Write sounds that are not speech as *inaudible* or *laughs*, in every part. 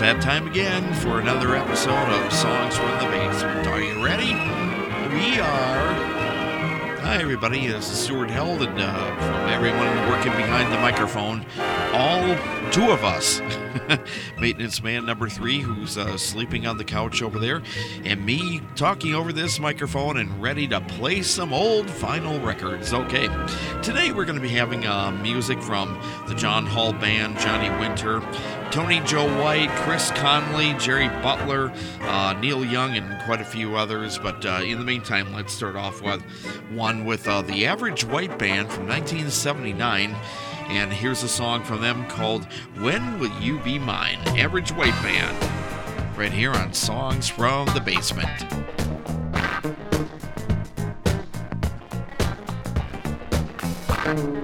that time again for another episode of Songs from the Basement. Are you ready? We are. Hi, everybody. This is Stuart Held, and uh, from everyone working behind the microphone, all two of us. *laughs* Maintenance man number three, who's uh, sleeping on the couch over there, and me talking over this microphone and ready to play some old vinyl records. Okay, today we're going to be having uh, music from the John Hall Band, Johnny Winter, Tony Joe White, Chris Connelly, Jerry Butler, uh, Neil Young, and quite a few others. But uh, in the meantime, let's start off with one with uh, the Average White Band from 1979. And here's a song from them called When Will You Be Mine? Average White Band. Right here on Songs from the Basement. It's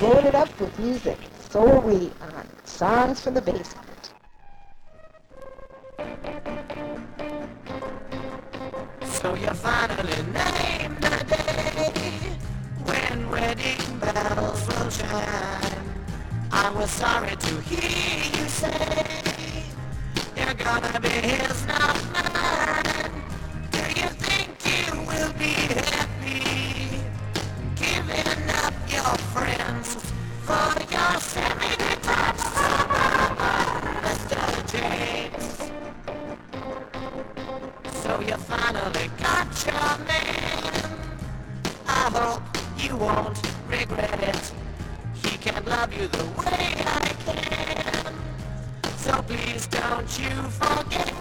loaded up with music. So are we on Songs from the Basement. So you finally got your man. I hope you won't regret it. He can love you the way I can. So please don't you forget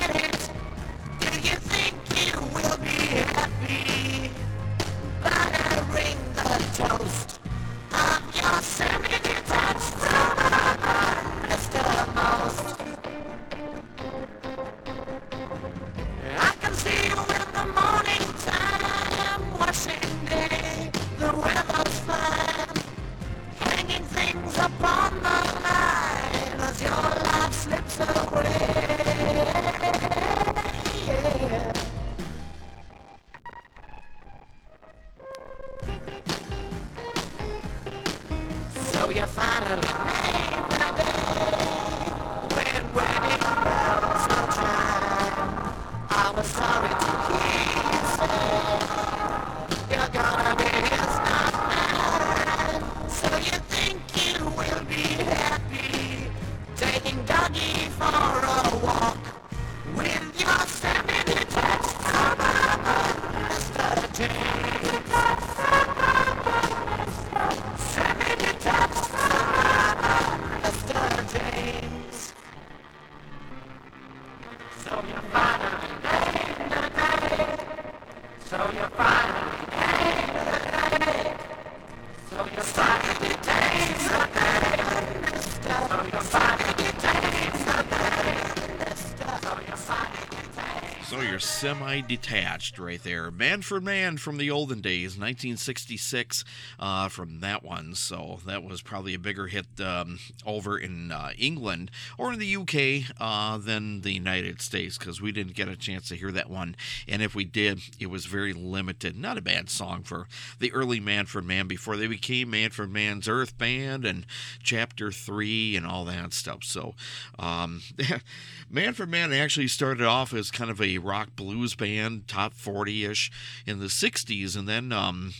semi detached right there. Manfred Mann from the olden days, 1966, uh, from that one. So that was probably a bigger hit um, over in uh, England or in the UK uh, than the United States because we didn't get a chance to hear that one. And if we did, it was very limited. Not a bad song for the early Manfred Mann before they became Manfred Mann's Earth Band and Chapter 3 and all that stuff. So, um, *laughs* Manfred Mann actually started off as kind of a rock blues band, top 40 ish in the 60s, and then um,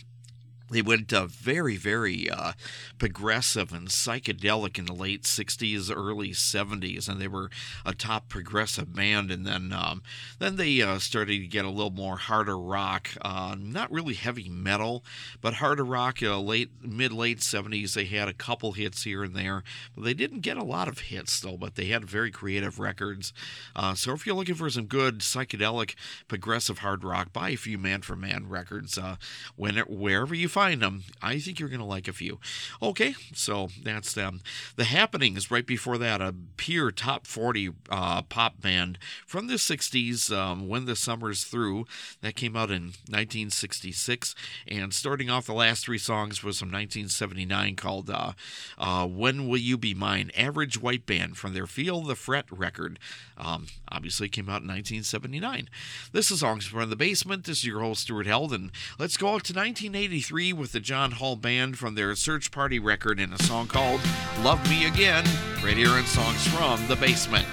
they went uh, very, very uh, progressive and psychedelic in the late 60s, early 70s, and they were a top progressive band. And then um, then they uh, started to get a little more harder rock, uh, not really heavy metal, but harder rock. Uh, late mid late 70s, they had a couple hits here and there, but they didn't get a lot of hits though. But they had very creative records. Uh, so if you're looking for some good psychedelic progressive hard rock, buy a few Manfred Mann records. when wherever you find them. I think you're going to like a few. Okay, so that's them. The Happenings, right before that, a pure top 40 uh, pop band from the 60s, um, When the Summer's Through. That came out in 1966. And starting off the last three songs was from 1979 called uh, uh, When Will You Be Mine? Average White Band from their Feel the Fret record. Um, obviously came out in 1979. This is Songs from the Basement. This is your host, Stuart Held, and let's go out to 1983 with the John Hall Band from their Search Party record in a song called Love Me Again, right here in Songs from the Basement.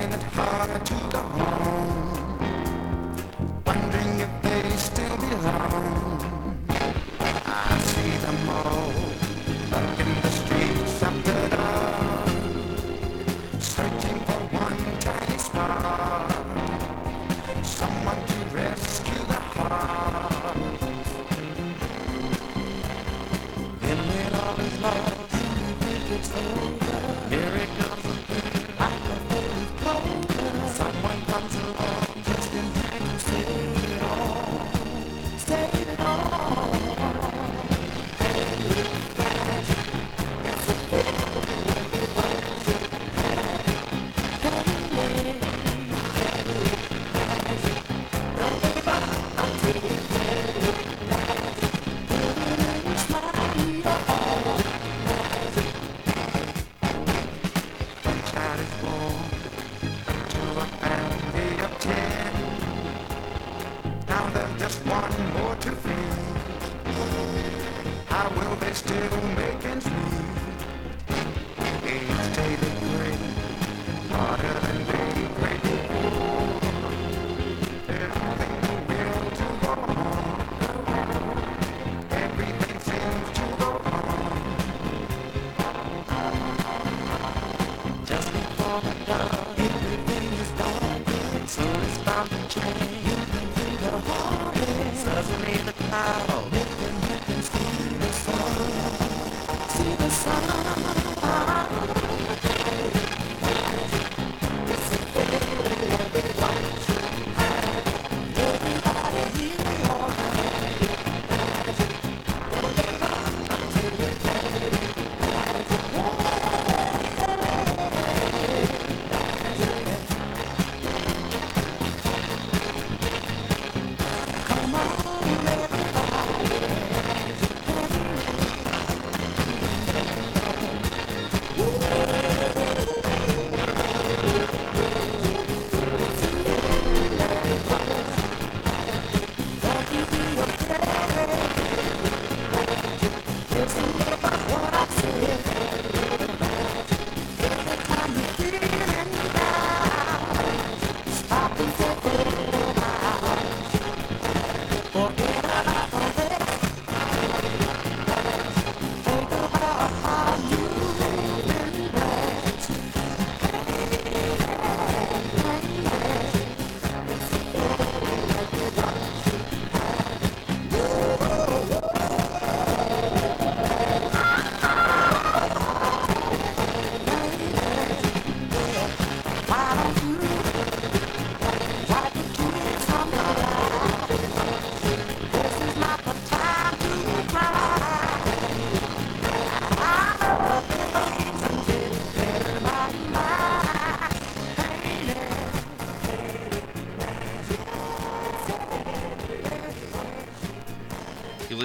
Find it harder to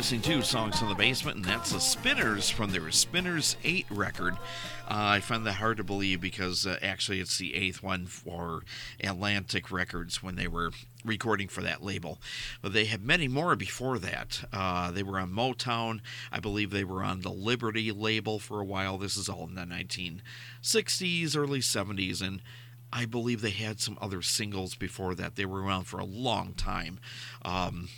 listening to Songs from the Basement, and that's the Spinners from their Spinners 8 record. Uh, I find that hard to believe because uh, actually it's the eighth one for Atlantic Records when they were recording for that label. But they had many more before that. Uh, they were on Motown. I believe they were on the Liberty label for a while. This is all in the 1960s, early 70s, and I believe they had some other singles before that. They were around for a long time. Um,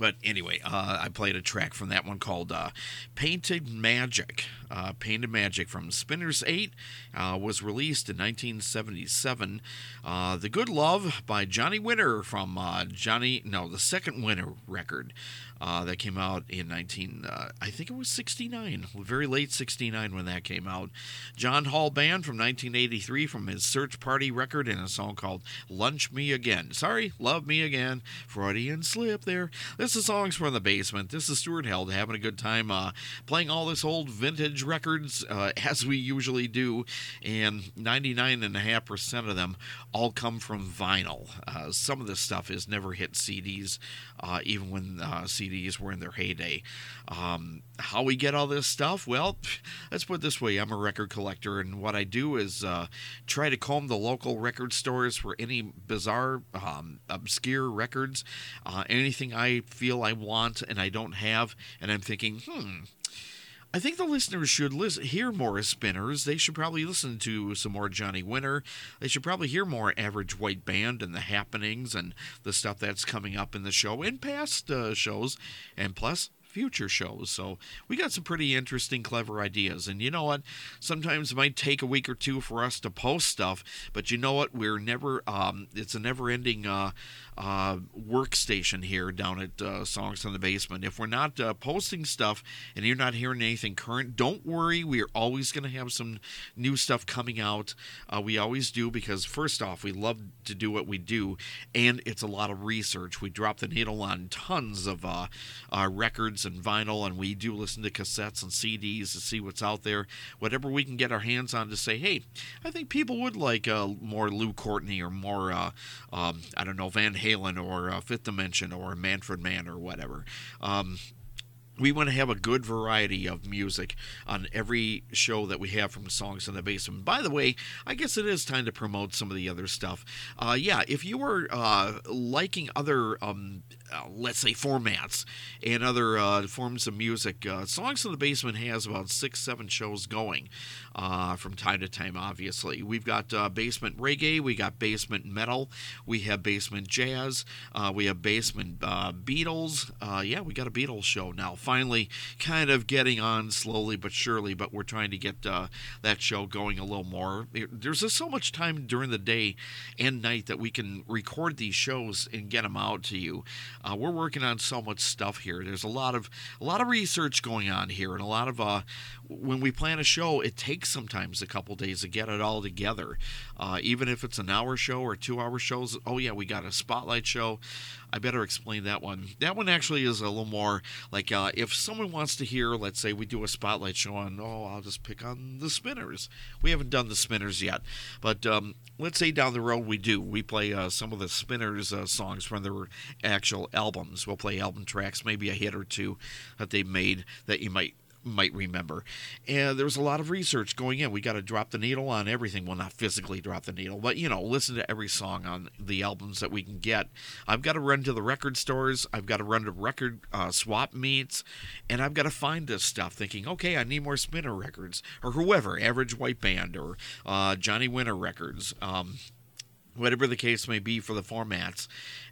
but anyway, uh, I played a track from that one called uh, Painted Magic. Uh, Painted Magic from Spinners 8 uh, was released in 1977. Uh, the Good Love by Johnny Winter from uh, Johnny, no, the second Winter record. That came out in 19, I think it was 69, very late 69 when that came out. John Hall Band from 1983 from his Search Party record and a song called Lunch Me Again. Sorry, Love Me Again. Freudian slip there. This is Songs from the Basement. This is Stuart Held having a good time uh, playing all this old vintage records uh, as we usually do, and 99.5% of them all come from vinyl. Uh, some of this stuff has never hit CDs, uh, even when uh, Were in their heyday. Um, how we get all this stuff? Well, *laughs* let's put it this way I'm a record collector, and what I do is uh, try to comb the local record stores for any bizarre, um, obscure records, uh, anything I feel I want and I don't have, and I'm thinking, hmm. I think the listeners should listen, hear more spinners. They should probably listen to some more Johnny Winter. They should probably hear more Average White Band and the happenings and the stuff that's coming up in the show and past uh, shows. And plus, future shows. So we got some pretty interesting, clever ideas. And you know what? Sometimes it might take a week or two for us to post stuff, but you know what? We're never. Um, it's a never-ending uh, uh, workstation here down at uh, Songs from the Basement. If we're not uh, posting stuff and you're not hearing anything current, don't worry. We are always going to have some new stuff coming out. Uh, we always do because first off, we love to do what we do, and it's a lot of research. We drop the needle on tons of uh, uh, records and vinyl, and we do listen to cassettes and CDs to see what's out there. Whatever we can get our hands on to say, hey, I think people would like more Lou Courtney or more, um, I don't know, Van Halen or uh, Fifth Dimension or Manfred Mann or whatever. Um, we want to have a good variety of music on every show that we have from Songs in the Basement. By the way, I guess it is time to promote some of the other stuff. Uh, yeah, if you are uh, liking other, um, uh, let's say, formats and other uh, forms of music, uh, Songs in the Basement has about six, seven shows going uh, from time to time, obviously. We've got basement reggae, we got basement metal, we have basement jazz, we have basement Beatles. yeah, we got a Beatles show now finally kind of getting on slowly but surely, but we're trying to get uh, that show going a little more. There's just so much time during the day and night that we can record these shows and get them out to you. Uh, we're working on so much stuff here. There's a lot of a lot of research going on here, and a lot of uh, when we plan a show, it takes sometimes a couple days to get it all together. Uh, even if it's an hour show or two hour shows. Oh yeah, we got a spotlight show. I better explain that one. That one actually is a little more like uh, if someone wants to hear, let's say we do a spotlight show on, oh, I'll just pick on the Spinners. We haven't done the Spinners yet, but um, let's say down the road we do. We play uh, some of the Spinners uh, songs from their actual albums. We'll play album tracks, maybe a hit or two that they made that you might might remember. And there was a lot of research going in. We got to drop the needle on everything. Well, not physically drop the needle, but you know, listen to every song on the albums that we can get. I've got to run to the record stores. I've got to run to record uh, swap meets, and I've got to find this stuff. Thinking, okay, I need more Spinner records or whoever, Average White Band or uh, Johnny Winter records. Um, whatever the case may be for the formats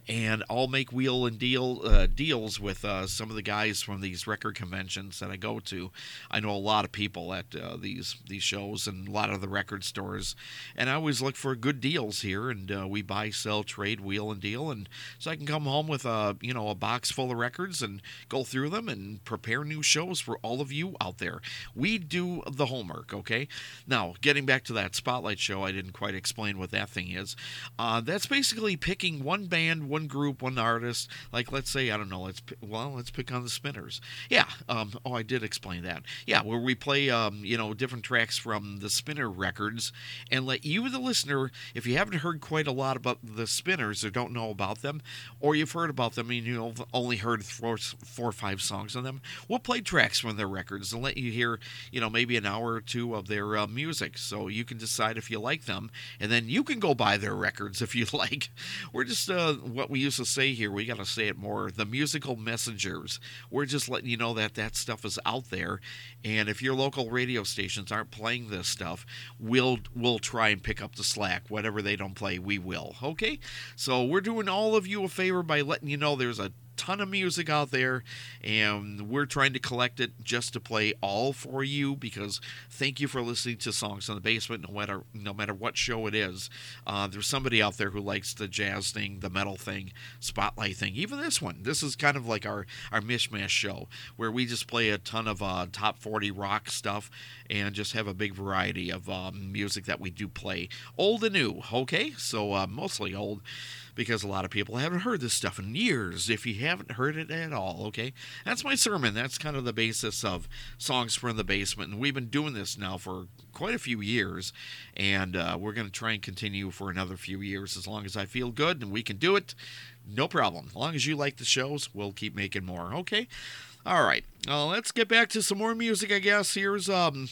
and I'll make wheel and deal uh, deals with uh, some of the guys from these record conventions that I go to. I know a lot of people at uh, these these shows and a lot of the record stores, and I always look for good deals here. And uh, we buy, sell, trade, wheel and deal, and so I can come home with a you know a box full of records and go through them and prepare new shows for all of you out there. We do the homework, okay? Now getting back to that spotlight show, I didn't quite explain what that thing is. Uh, that's basically picking one band, one group, one artist. Like let's say I don't know. Let's well, let's pick on the Spinners. Yeah. Um, oh, I did explain that. Yeah, where we play um, you know different tracks from the Spinner records and let you, the listener, if you haven't heard quite a lot about the Spinners or don't know about them, or you've heard about them and you've only heard four, four or five songs on them, we'll play tracks from their records and let you hear you know maybe an hour or two of their uh, music, so you can decide if you like them, and then you can go buy their records *laughs* if you like. We're just uh, what we used to say here, we got to say it more the musical messengers. We're just letting you know that that stuff is out there. And if your local radio stations aren't playing this stuff, we'll, we'll try and pick up the slack. Whatever they don't play, we will. Okay? So we're doing all of you a favor by letting you know there's a ton of music out there, and we're trying to collect it just to play all for you because thank you for listening to Songs in the Basement, no matter no matter what show it is. Uh, there's somebody out there who likes the jazz thing, the metal thing, spotlight thing, even this one. This is kind of like our our mishmash show where we just play a ton of uh, top 40 rock stuff and just have a big variety of um, music that we do play, old and new. Okay, so uh, mostly old because a lot of people haven't heard this stuff in years, if you haven't heard it at all, okay? That's my sermon. That's kind of the basis of Songs from the Basement. And we've been doing this now for quite a few years, and uh, we're going to try and continue for another few years as long as I feel good and we can do it. No problem. As long as you like the shows, we'll keep making more, okay? All right. Uh, let's get back to some more music, I guess. Here's um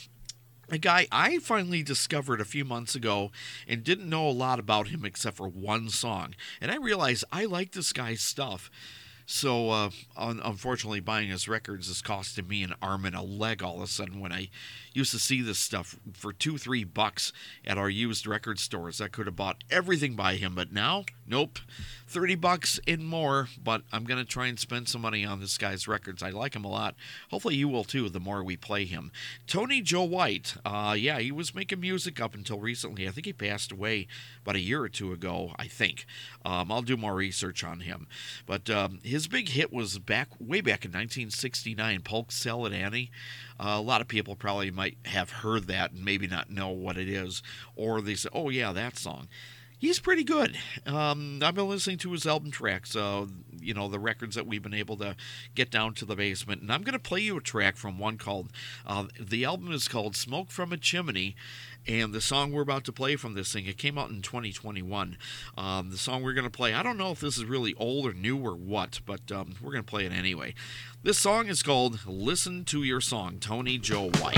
a guy I finally discovered a few months ago and didn't know a lot about him except for one song. And I realized I like this guy's stuff. So, uh, un- unfortunately, buying his records is costing me an arm and a leg all of a sudden when I used to see this stuff for two, three bucks at our used record stores. I could have bought everything by him, but now, nope. 30 bucks and more, but I'm going to try and spend some money on this guy's records. I like him a lot. Hopefully you will too, the more we play him. Tony Joe White, uh, yeah, he was making music up until recently. I think he passed away about a year or two ago, I think. Um, I'll do more research on him. But um, his big hit was back way back in 1969, Polk Salad Annie. Uh, a lot of people probably might have heard that and maybe not know what it is, or they say, oh, yeah, that song he's pretty good. Um, I've been listening to his album tracks, you know, the records that we've been able to get down to the basement. And I'm going to play you a track from one called, uh, the album is called Smoke from a Chimney. And the song we're about to play from this thing, it came out in 2021. Um, the song we're going to play, I don't know if this is really old or new or what, but um, we're going to play it anyway. This song is called Listen to Your Song, Tony Joe White.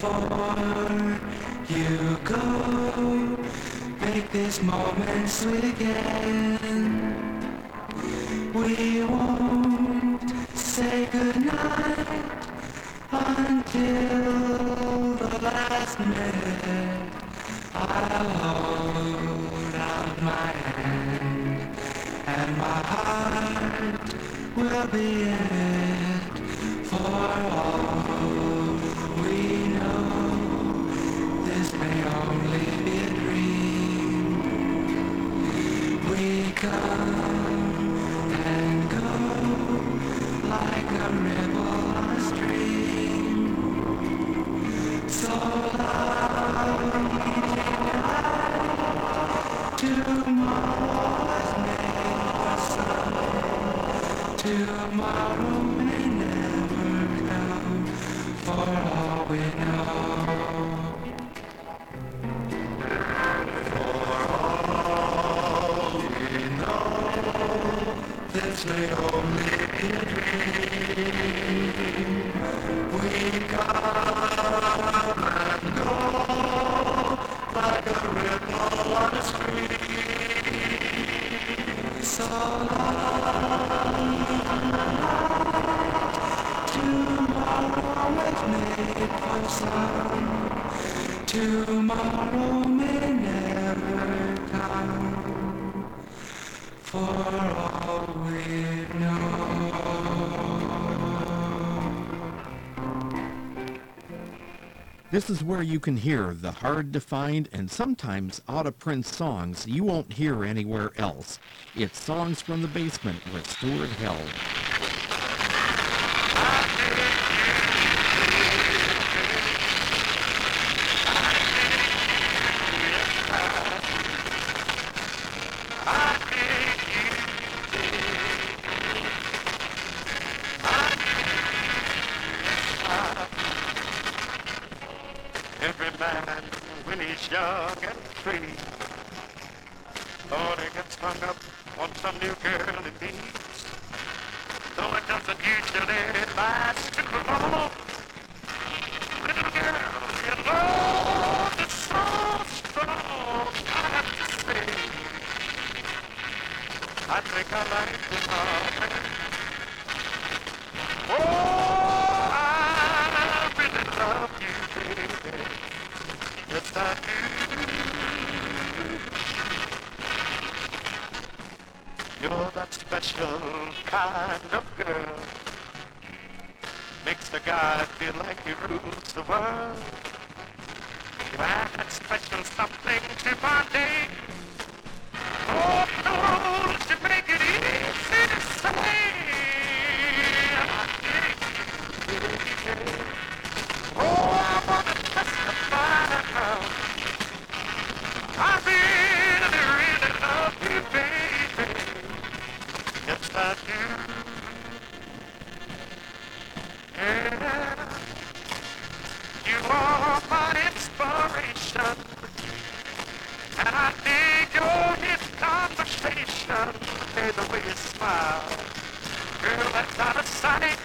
before you go. Make this moment sweet again. This is where you can hear the hard to find and sometimes out of print songs you won't hear anywhere else. It's Songs from the Basement with Stuart Held. You're that special kind of girl. Makes the guy feel like he rules the world. You add that special something to my day. Oh. Girl, that's not a sign.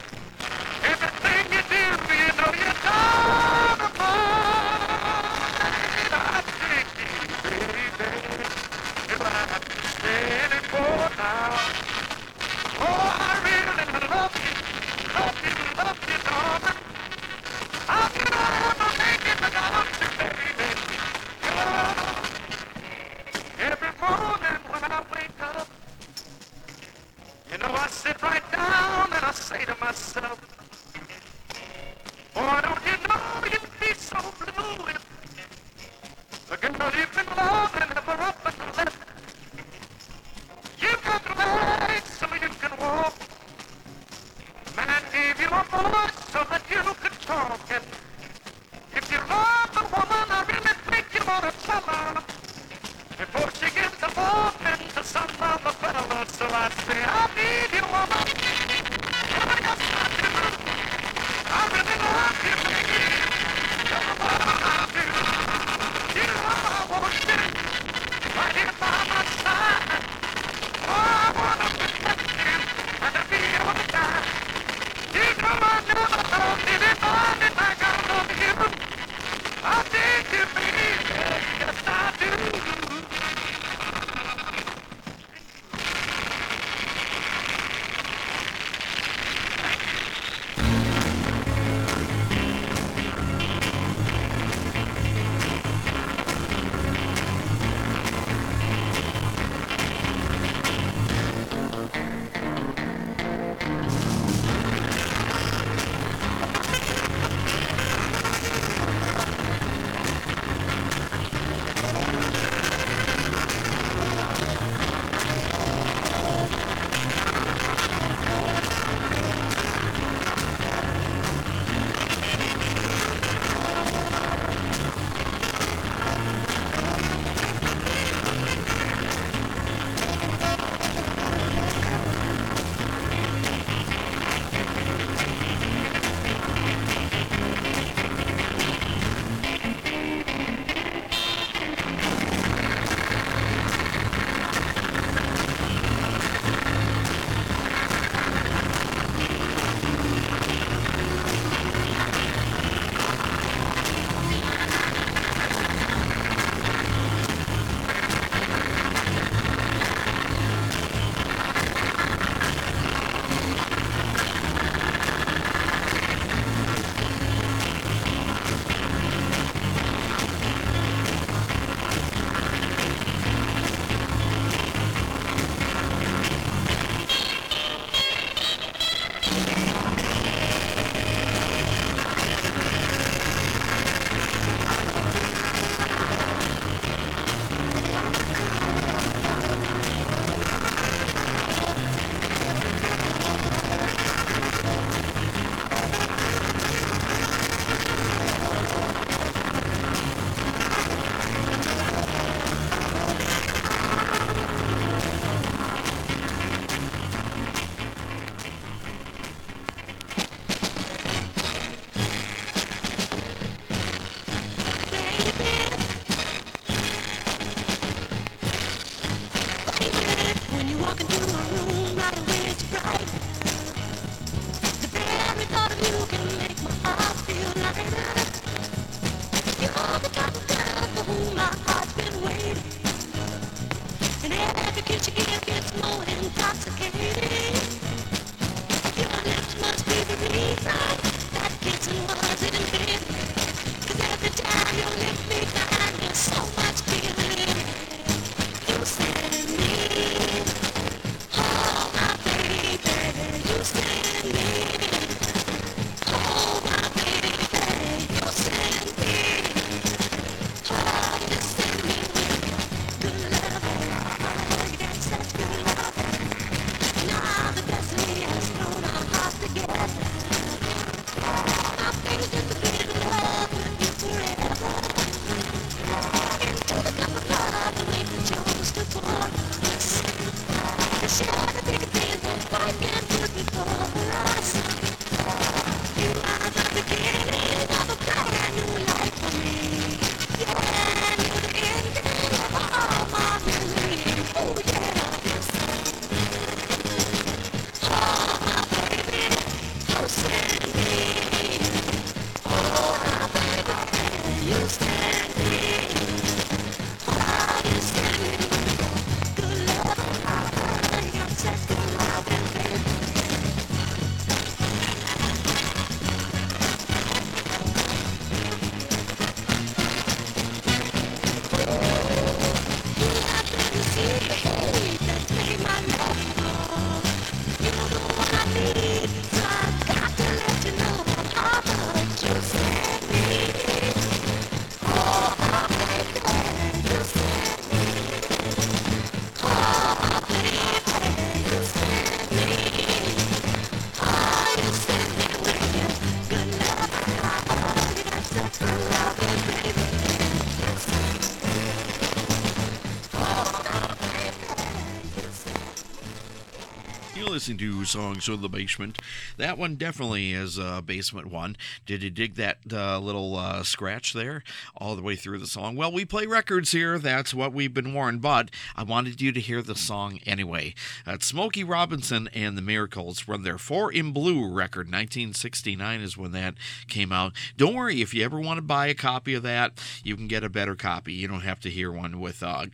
To Songs from the Basement. That one definitely is a basement one. Did you dig that uh, little uh, scratch there all the way through the song? Well, we play records here. That's what we've been warned, but I wanted you to hear the song anyway. That's Smokey Robinson and the Miracles from their Four in Blue record. 1969 is when that came out. Don't worry, if you ever want to buy a copy of that, you can get a better copy. You don't have to hear one with uh,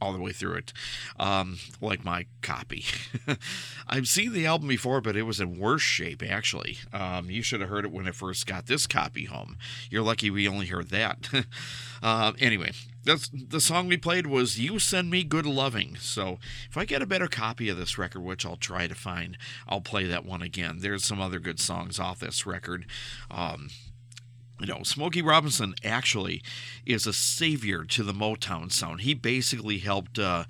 all the way through it, um, like my copy. *laughs* I've seen the album before, but it was in worse shape, actually. Um, you should have heard it when I first got this copy home. You're lucky we only heard that. *laughs* uh, anyway, that's, the song we played was You Send Me Good Loving. So if I get a better copy of this record, which I'll try to find, I'll play that one again. There's some other good songs off this record. Um, you know, Smokey Robinson actually is a savior to the Motown sound. He basically helped uh,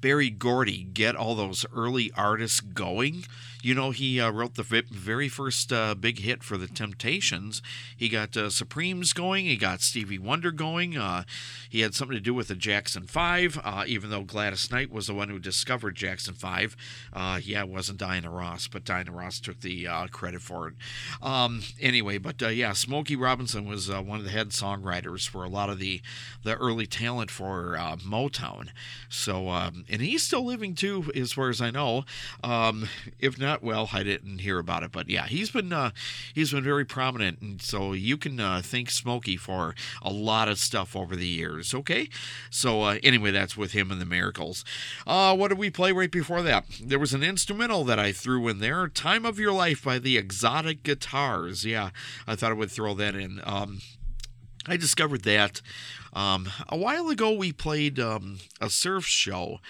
Berry Gordy get all those early artists going. You know, he uh, wrote the very first uh, big hit for the Temptations. He got uh, Supremes going. He got Stevie Wonder going. Uh, he had something to do with the Jackson Five, uh, even though Gladys Knight was the one who discovered Jackson Five. Uh, yeah, it wasn't Diana Ross, but Diana Ross took the credit for it. Um, anyway, but yeah, Smokey Robinson was one of the head songwriters for a lot of the the early talent for Motown. So, um, and he's still living too, as far as I know. Um, if not, well, I didn't hear about it, but yeah, he's been uh, he's been very prominent, and so you can uh, thank Smokey for a lot of stuff over the years. Okay, so uh, anyway, that's with him and the Miracles. Uh, what did we play right before that? There was an instrumental that I threw in there, "Time of Your Life" by the Exotic Guitars. Yeah, I thought I would throw that in. Um, I discovered that um, a while ago. We played um, a surf show,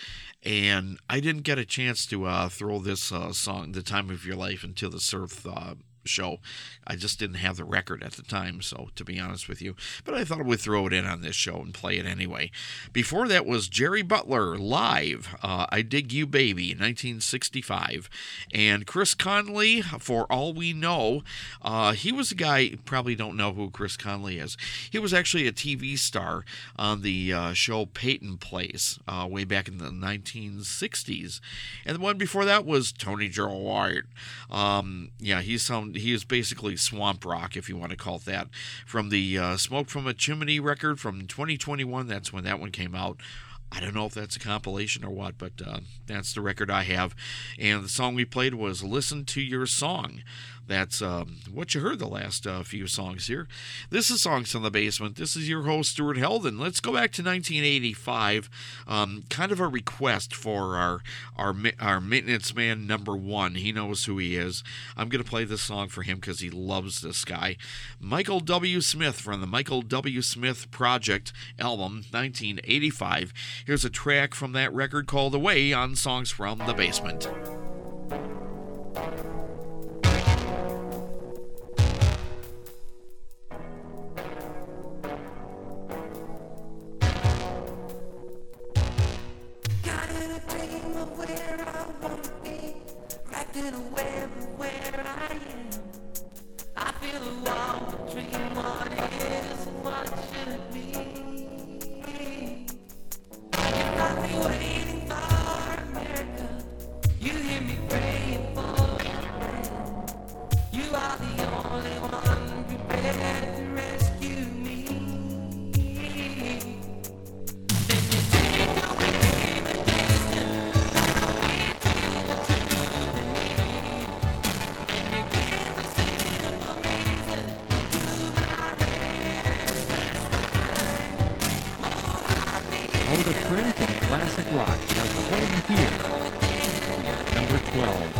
and I didn't get a chance to uh, throw this uh, song, "The Time of Your Life," into the surf uh, show. I just didn't have the record at the time, so to be honest with you, but I thought I would throw it in on this show and play it anyway. Before that was Jerry Butler live, uh, "I Dig You Baby," 1965, and Chris Connelly. For all we know, uh, he was a guy. Probably don't know who Chris Connelly is. He was actually a TV star on the uh, show Peyton Place uh, way back in the 1960s, and the one before that was Tony Joe White. Um, yeah, he's he is basically swamp rock, if you want to call it that, from the uh, Smoke from a Chimney record from 2021. That's when that one came out. I don't know if that's a compilation or what, but uh, that's the record I have. And the song we played was Listen to Your Song. That's um, what you heard the last uh, few songs here. This is Songs from the Basement. This is your host, Stuart Helden. Let's go back to 1985. Um, kind of a request for our, our, our maintenance man number one. He knows who he is. I'm going to play this song for him because he loves this guy. Michael W. Smith from the Michael W. Smith Project album, 1985. Here's a track from that record called A Way on Songs from the Basement. Of where I am. I feel a warm dream what is and what should be. You got me waiting for America. You hear me praying for land. You are the Number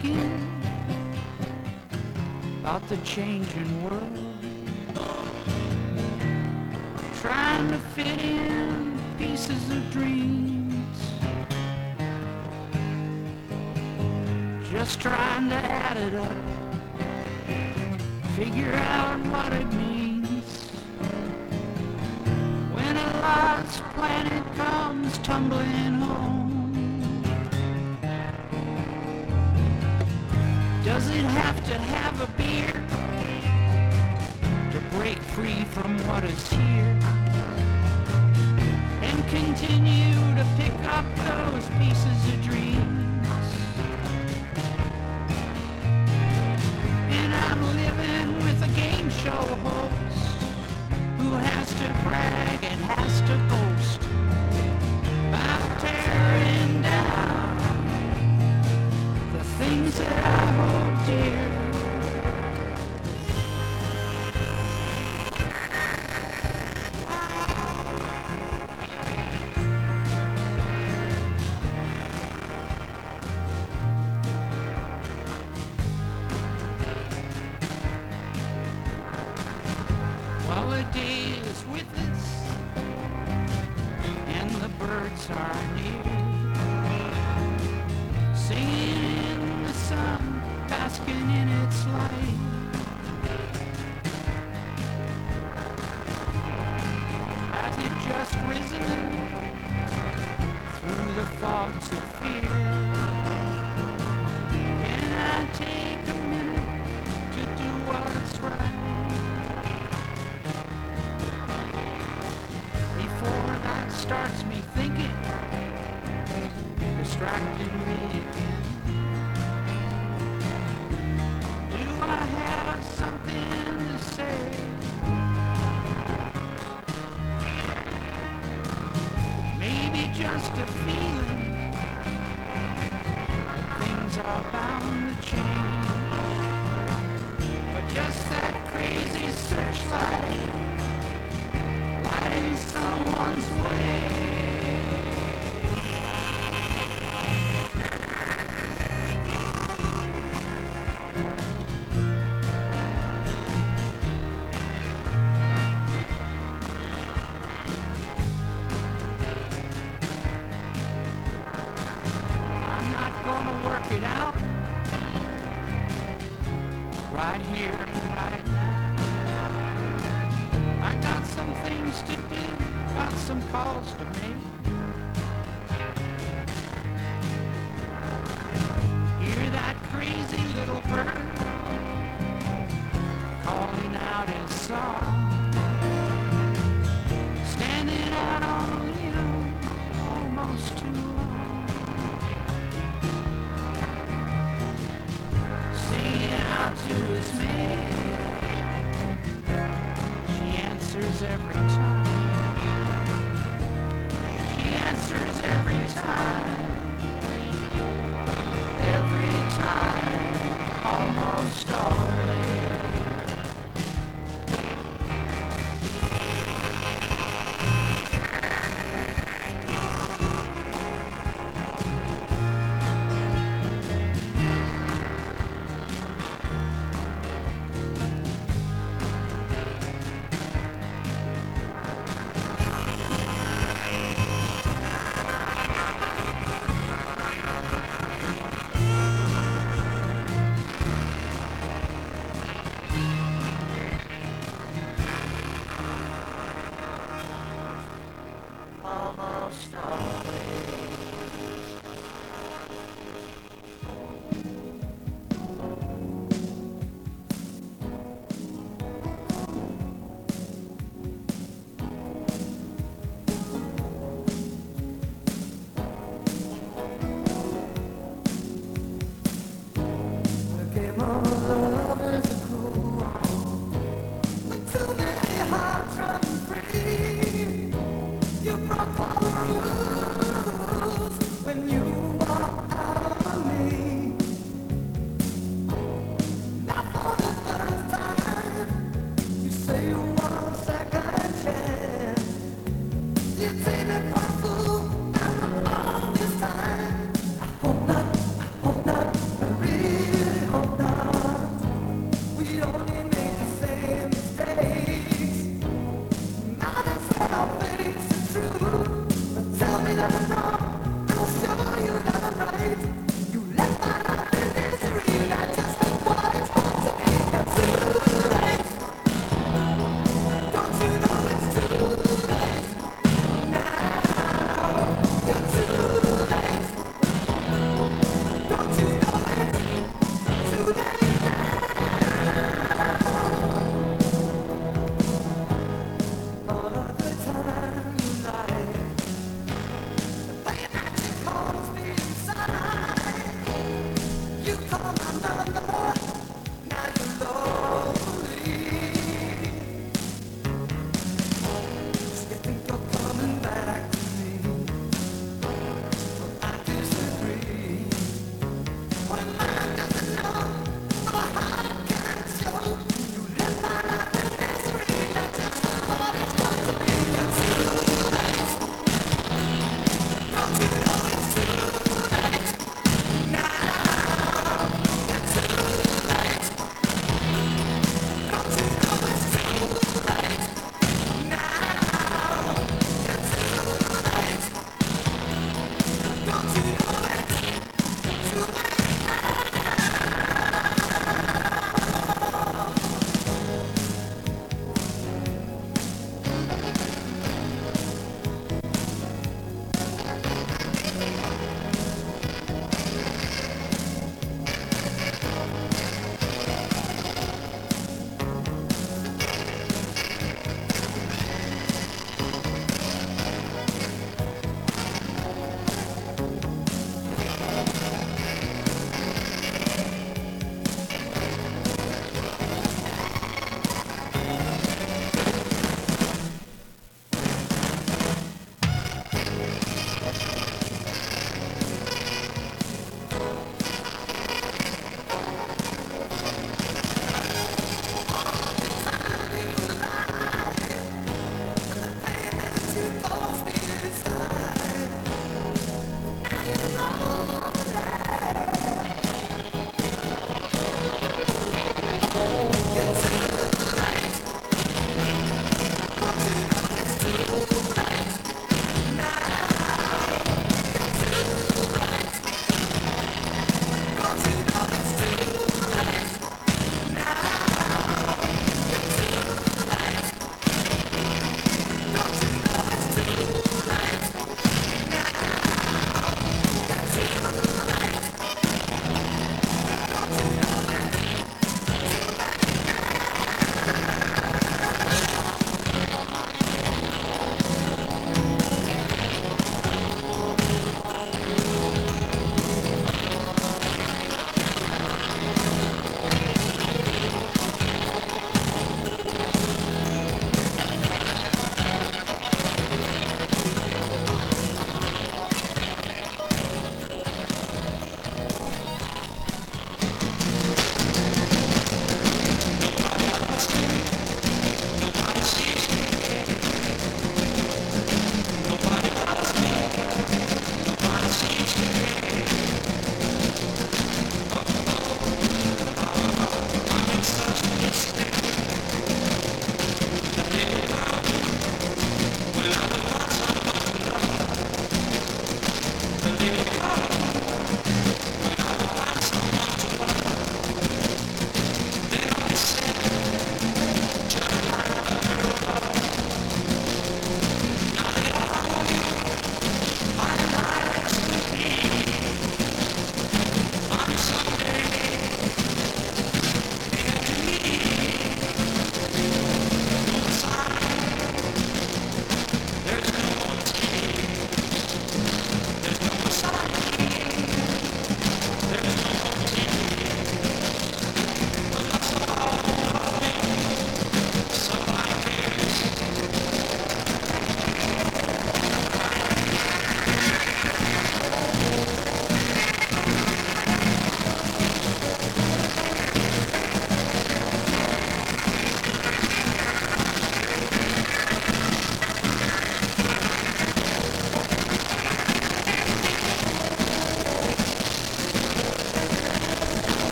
thinking about the changing world. Trying to fit in pieces of dreams. Just trying to add it up. Figure out what it means. When a lost planet comes tumbling basking in its light.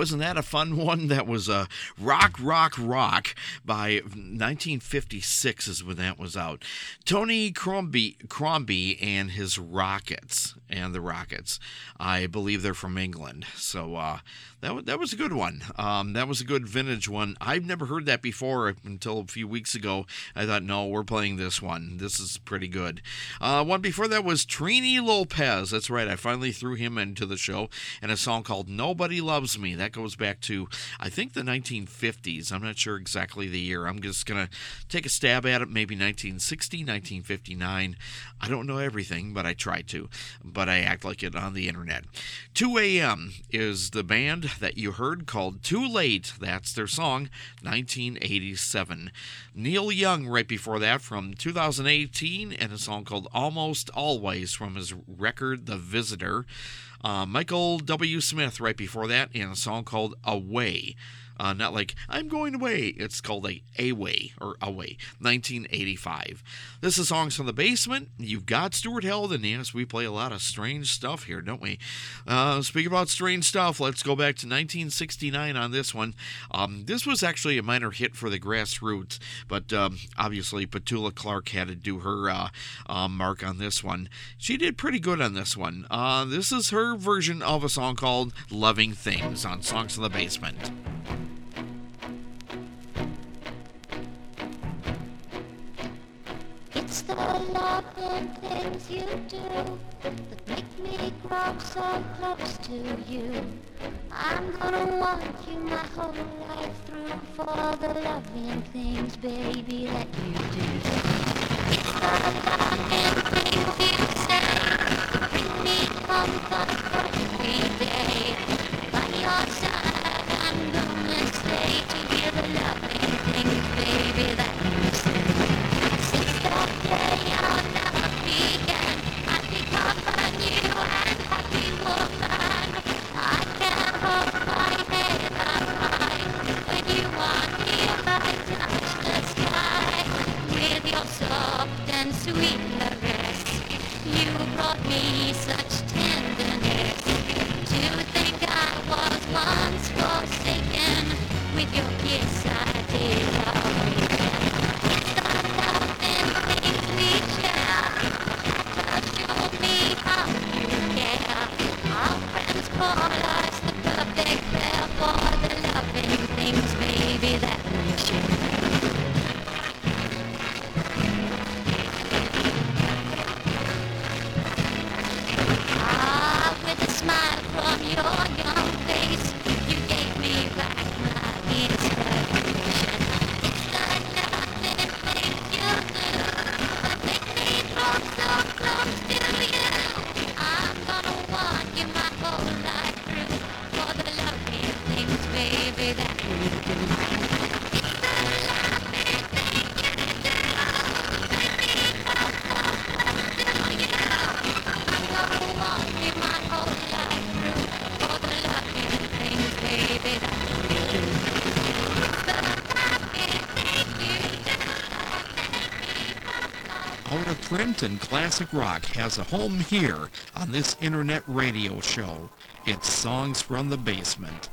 Wasn't that a fun *laughs* one? That was uh, Rock, Rock, Rock by 1956 is when that was out. Tony Crombie, Crombie and his Rockets, and the Rockets. I believe they're from England. So uh, that, that was a good one. Um, that was a good vintage one. I've never heard that before until a few weeks ago. I thought, no, we're playing this one. This is pretty good. Uh, one before that was Trini Lopez. That's right. I finally threw him into the show and a song called Nobody Loves Me. That goes back to, I think, the 1950s. I'm not sure exactly the year. I'm just to take a stab at it, maybe 1960, 1959. I don't know everything, but I try to. But I act like it on the internet. 2 a.m. is the band that you heard called Too Late. That's their song, 1987. Neil Young, right before that, from 2018, and a song called Almost Always from his record, The Visitor. Uh, Michael W. Smith, right before that, and a song called A Way. Uh, not like I'm going away. It's called a Away or Away. 1985. This is songs from the basement. You've got Stuart Held, and yes, we play a lot of strange stuff here, don't we? Uh, speaking about strange stuff, let's go back to 1969 on this one. Um, this was actually a minor hit for the Grass Roots, but um, obviously Petula Clark had to do her uh, uh, mark on this one. She did pretty good on this one. Uh, this is her version of a song called "Loving Things" on Songs from the Basement. It's the loving things you do that make me grow so close to you. I'm gonna want you my whole life through for the loving things, baby, that you do. It's the loving things you say that bring me comfort every day. By your side, I'm gonna stay to hear the loving things, baby, that with your soft and sweetener wrist. You brought me such tenderness Do you think I was once forsaken with your kiss I did awaken. Oh. *laughs* Remington Classic Rock has a home here on this internet radio show. It's Songs from the Basement.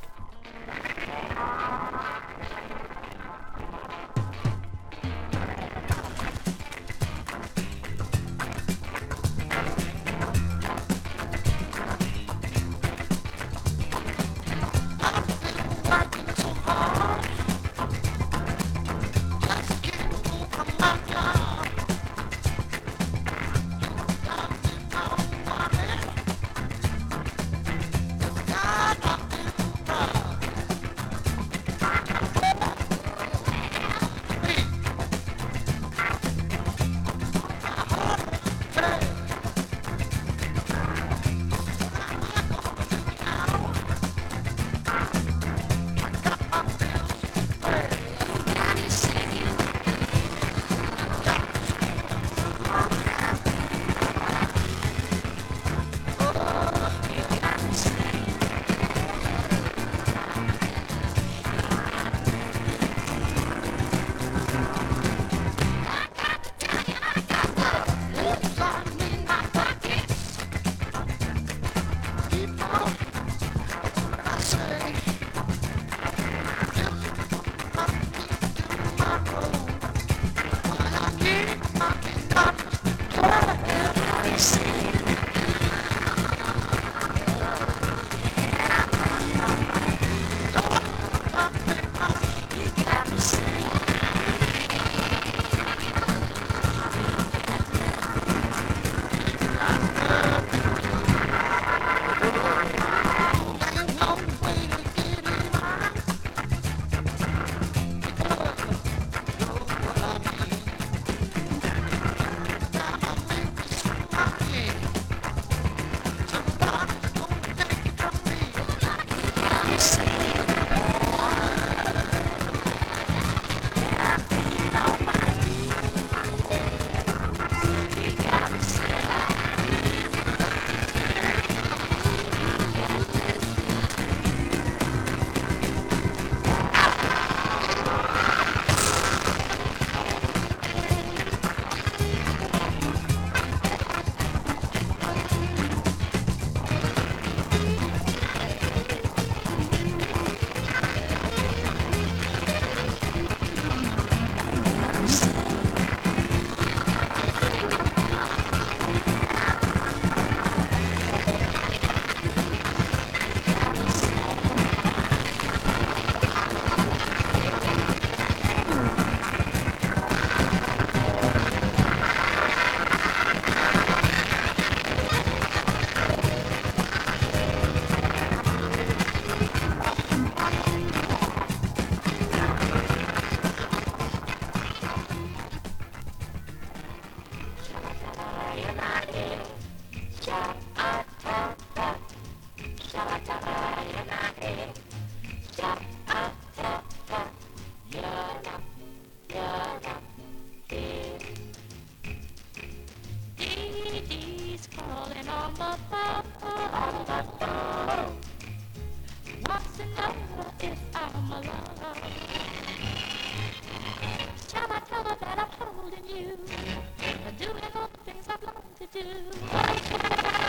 Shall I tell her that I'm holding you? I'm doing all the things I've longed to do.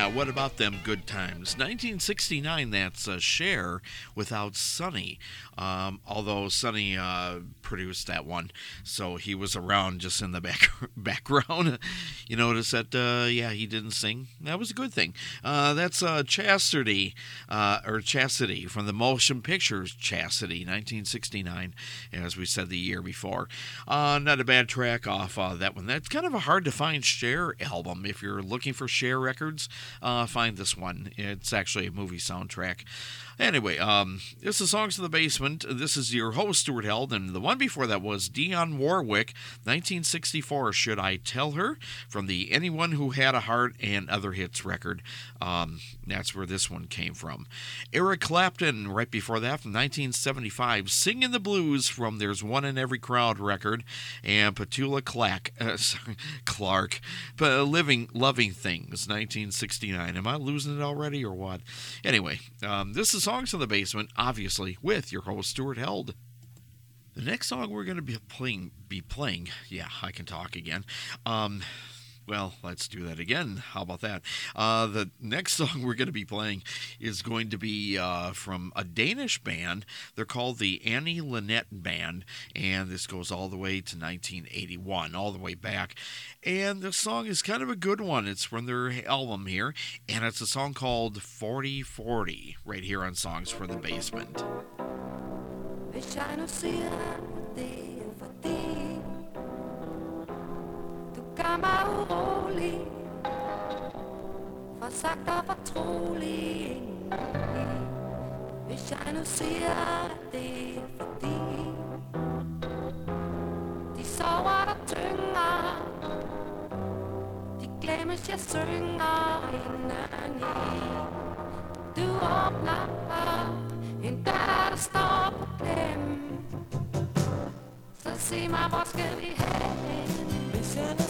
Yeah, what about them good times? 1969, that's a Cher without Sonny. Um, although Sonny uh, produced that one, so he was around just in the back *laughs* background. You notice that, uh, yeah, he didn't sing. That was a good thing. Uh, that's uh, Chastity, uh, or Chastity from the motion pictures Chastity, 1969, as we said the year before. Uh, not a bad track off uh, that one. That's kind of a hard to find Cher album. If you're looking for Cher records, find this one. It's actually a movie soundtrack. Anyway, um, this is Songs in the Basement. This is your host, Stuart Held, and the one before that was Dionne Warwick, 1964, Should I Tell Her? From the Anyone Who Had a Heart and Other Hits record. Um, that's where this one came from. Eric Clapton, right before that, from 1975, Singing the Blues from There's One in Every Crowd record, and Petula Clark, *laughs* uh, sorry, Clark, but Living Loving Things, 1969. Am I losing it already or what? Anyway, um, this is Songs in the Basement, obviously, with your host, Stuart Held. The next song we're going to be playing, be playing, yeah, I can talk again. Um, well, let's do that again. How about that? Uh, the next *laughs* song we're going to be playing is going to be uh, from a Danish band. They're called the Annie Linnet Band, and this goes all the way to 1981, all the way back. And the song is kind of a good one. It's from their album here, and it's a song called Fordi, Fordi, right here on Songs for the Basement. Gør mig urolig. For sagt og fortrolig Hvis jeg nu siger, at det er fordi De sover der tynger. De glemmes, jeg synger inden i Du åbner op. En dør, der står på klem. Så sig mig, hvor skal vi hen? Hvis jeg nu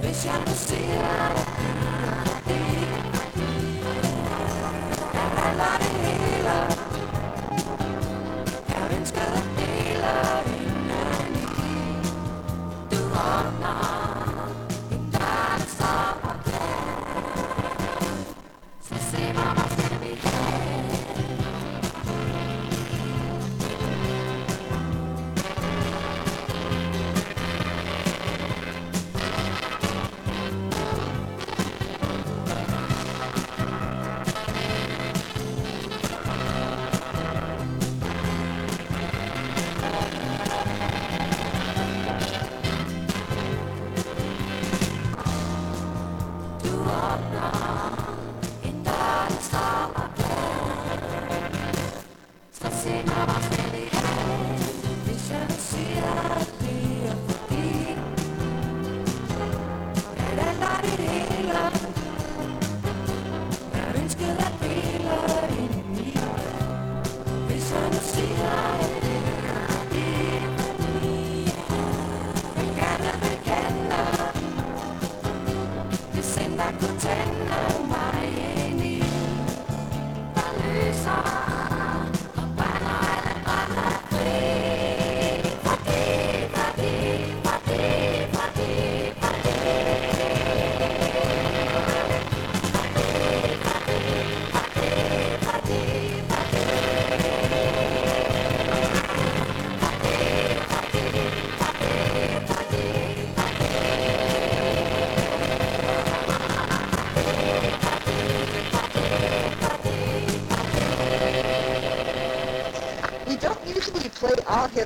Hvis jeg nu siger, at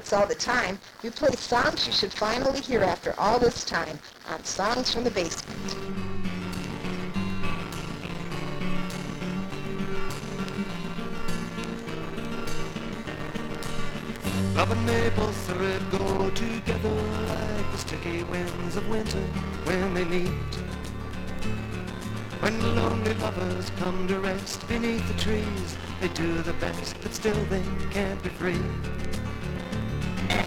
hits all the time. We play songs you should finally hear after all this time on Songs from the Basement. Love and maple thread go together like the sticky winds of winter when they meet. When lonely lovers come to rest beneath the trees, they do the best, but still they can't be free.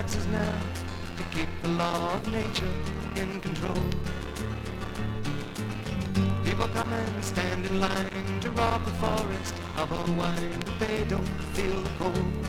relaxes now, to keep the law of nature in control. People come and stand in line to rob the forest of all wine, but they don't feel the cold.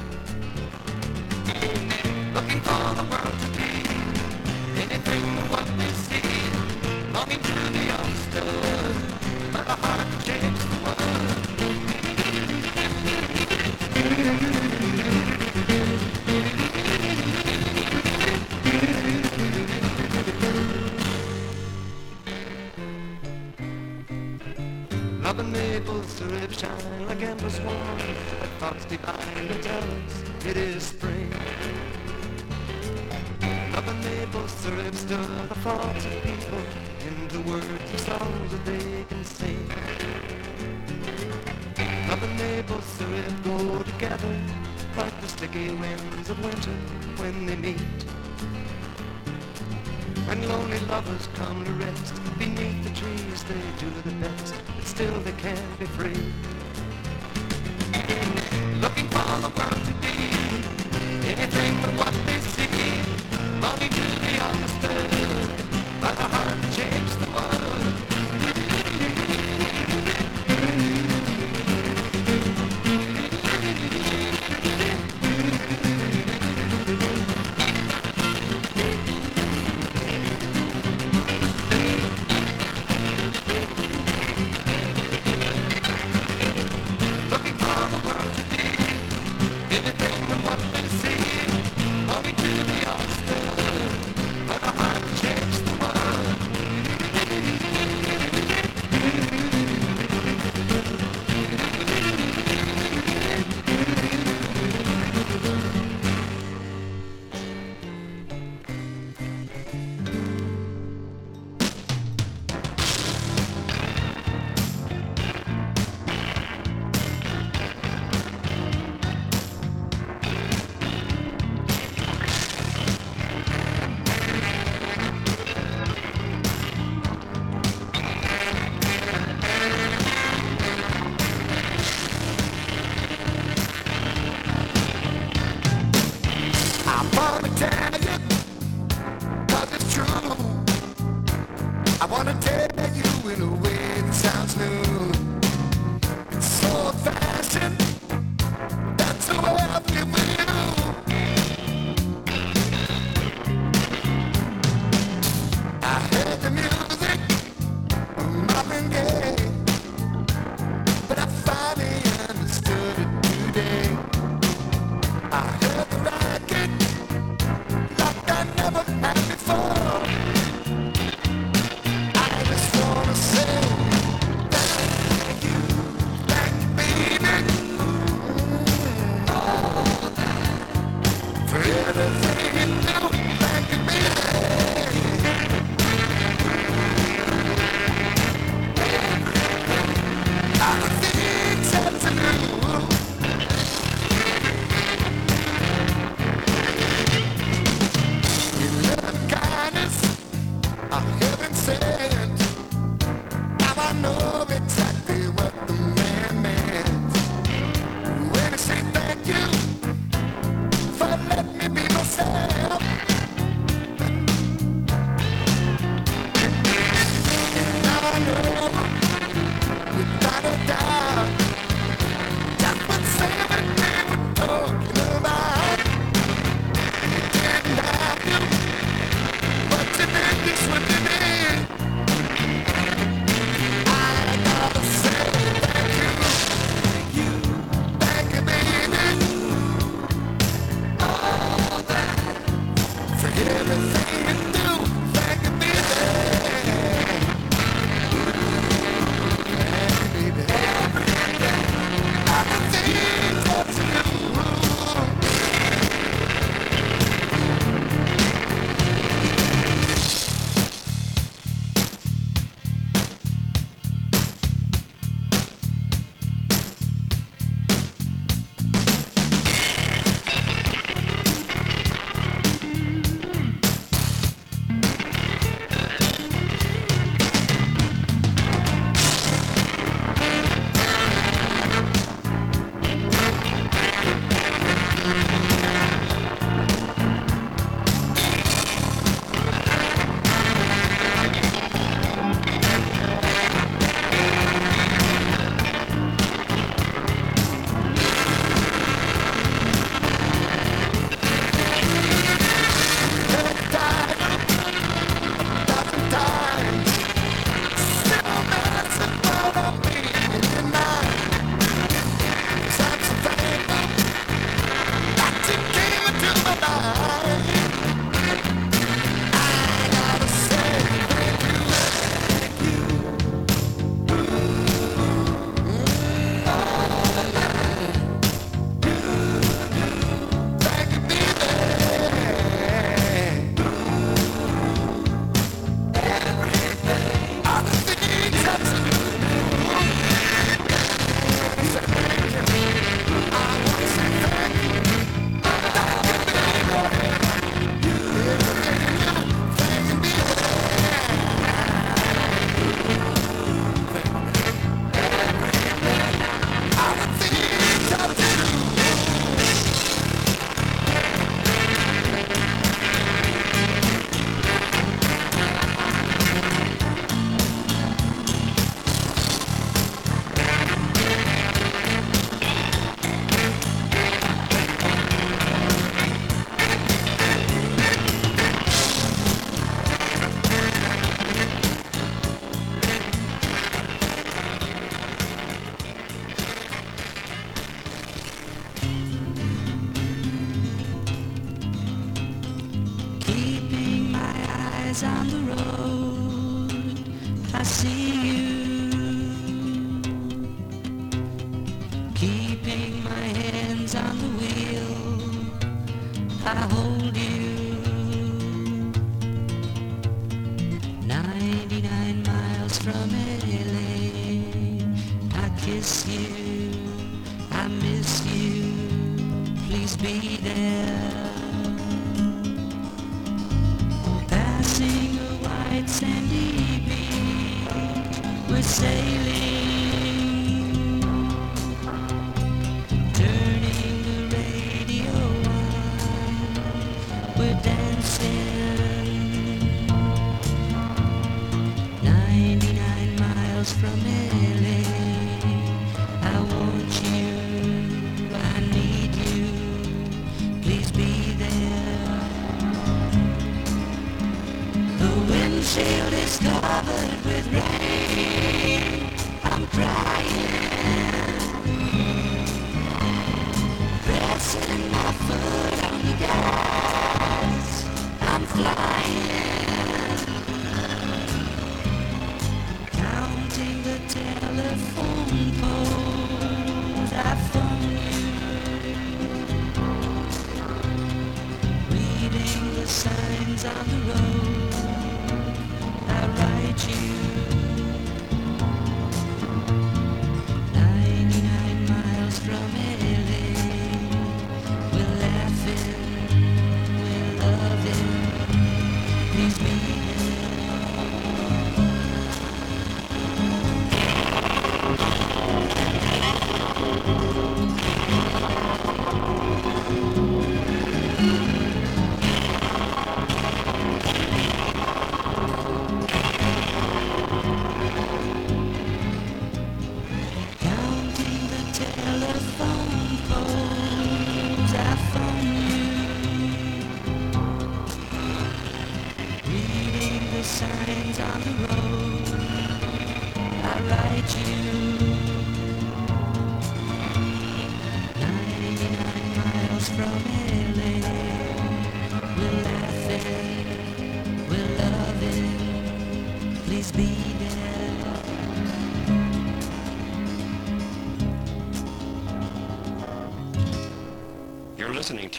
divine and tell us it is spring. Up and maple syrup stir the thoughts of people in the words and songs that they can sing. Up and maple syrup lips go together like the sticky winds of winter when they meet. And lonely lovers come to rest beneath the trees, they do the best, but still they can't be free looking for the world to be.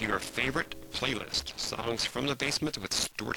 your favorite playlist, Songs from the Basement with Stuart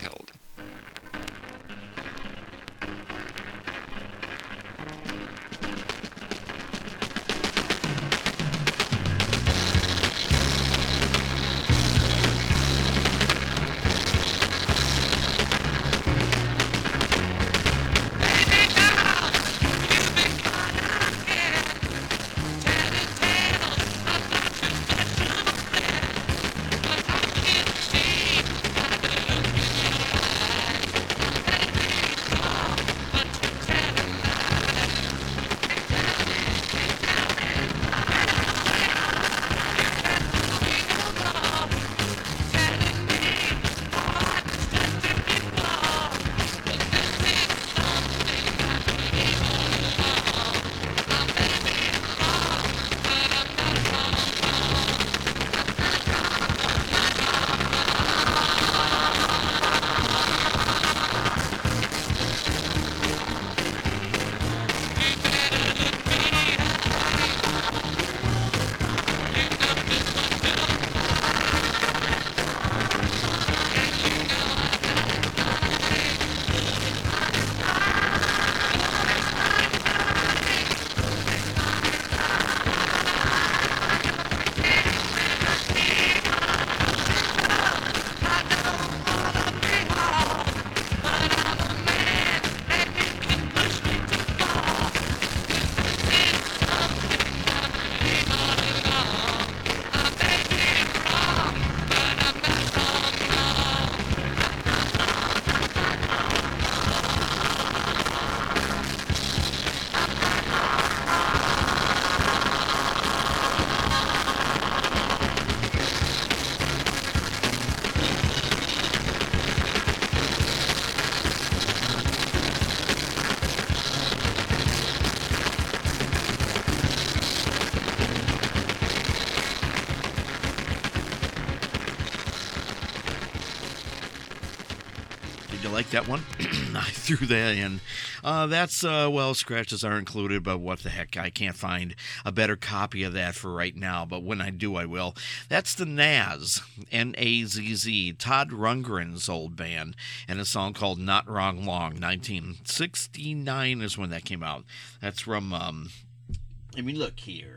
that one. *clears throat* I threw that in. Uh, that's, uh, well, scratches are included, but what the heck? I can't find a better copy of that for right now, but when I do, I will. That's the Nazz, N A Z Z, Todd Rundgren's old band, and a song called Not Wrong Long. 1969 is when that came out. That's from, um, let me look here.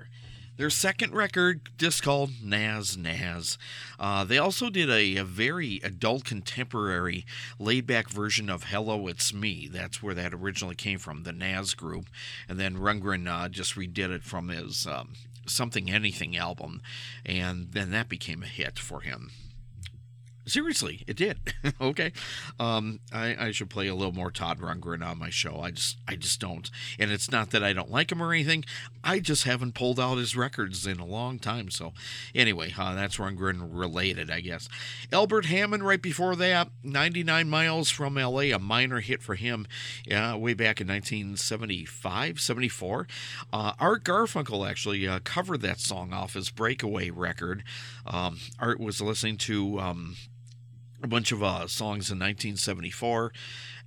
Their second record, just called Nazz Nazz. Uh, they also did a, a very adult contemporary laid back version of Hello It's Me. That's where that originally came from, the Nazz group. And then Rundgren uh, just redid it from his um, Something Anything album. And then that became a hit for him. Seriously, it did. *laughs* okay, um, I, I, should play a little more Todd Rundgren on my show. I just, I just don't. And it's not that I don't like him or anything. I just haven't pulled out his records in a long time. So, anyway, uh, that's Rundgren related, I guess. Albert Hammond, right before that, 99 miles from L.A., a minor hit for him, uh, way back in 1975, 74. Uh, Art Garfunkel actually uh, covered that song off his Breakaway record. Um, Art was listening to. Um, a bunch of uh, songs in 1974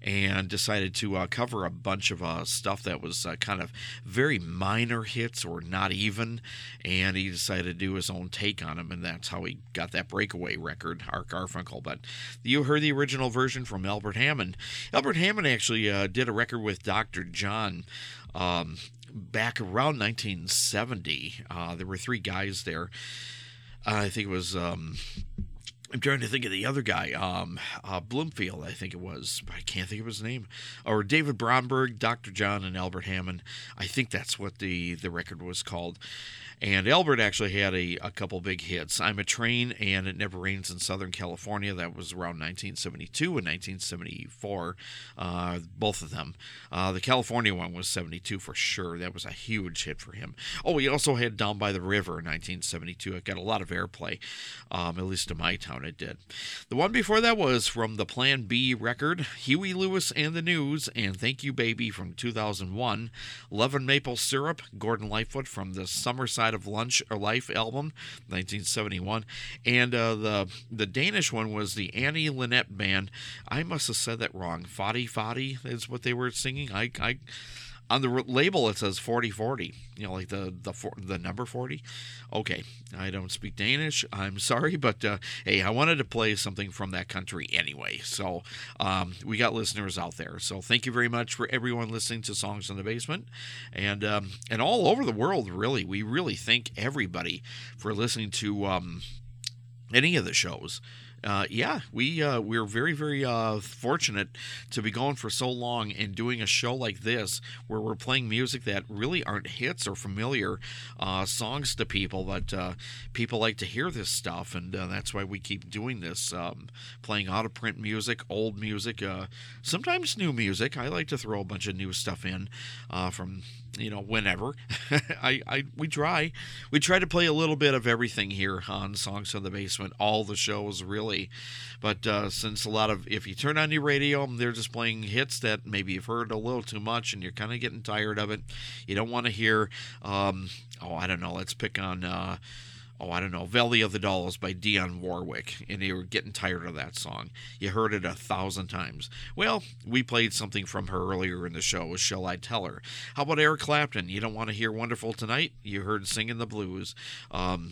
and decided to uh, cover a bunch of uh, stuff that was uh, kind of very minor hits or not even. And he decided to do his own take on them, and that's how he got that breakaway record, Art Garfunkel. But you heard the original version from Albert Hammond. Albert Hammond actually uh, did a record with Dr. John. Um, back around 1970, uh, there were three guys there. I think it was um, I'm trying to think of the other guy, um, uh, Bloomfield, I think it was, I can't think of his name. Or David Bromberg, Dr. John, and Albert Hammond. I think that's what the, the record was called. And Albert actually had a, a couple big hits. I'm a Train and It Never Rains in Southern California. That was around 1972 and 1974, uh, both of them. Uh, the California one was 72 for sure. That was a huge hit for him. Oh, he also had Down by the River in 1972. It got a lot of airplay, um, at least in my town it did. The one before that was from the Plan B record, Huey Lewis and the News, and Thank You Baby from 2001. Love and Maple Syrup, Gordon Lightfoot from the Summerside of Lunch or Life album, 1971, and uh, the the Danish one was the Annie Linnet band. I must have said that wrong. Fadi Fadi is what they were singing. I, I on the label it says 4040 you know like the the the number 40 okay i don't speak danish i'm *laughs* sorry but uh, hey i wanted to play something from that country anyway. So um, we got listeners out there. So thank you very much for everyone listening to songs in the basement. And um, and all over the world really we really thank everybody for listening to um, any of the shows uh, yeah, we uh, we're very very uh, fortunate to be going for so long and doing a show like this where we're playing music that really aren't hits or familiar uh, songs to people, but uh, people like to hear this stuff, and uh, that's why we keep doing this, um, playing out of print music, old music, sometimes new music. I like to throw a bunch of new stuff in from you know whenever. *laughs* I, I we try. We try to play a little bit of everything here on songs from the basement. All the shows really. But uh, since a lot of if you turn on your radio they're just playing hits that maybe you've heard a little too much and you're kind of getting tired of it. You don't want to hear um, oh i don't know let's pick on uh, oh, I don't know, Valley of the Dolls by Dionne Warwick, and you were getting tired of that song. You heard it a thousand times. Well, we played something from her earlier in the show, Shall I Tell Her? How about Eric Clapton? You don't want to hear Wonderful Tonight? You heard Singing the Blues. Um,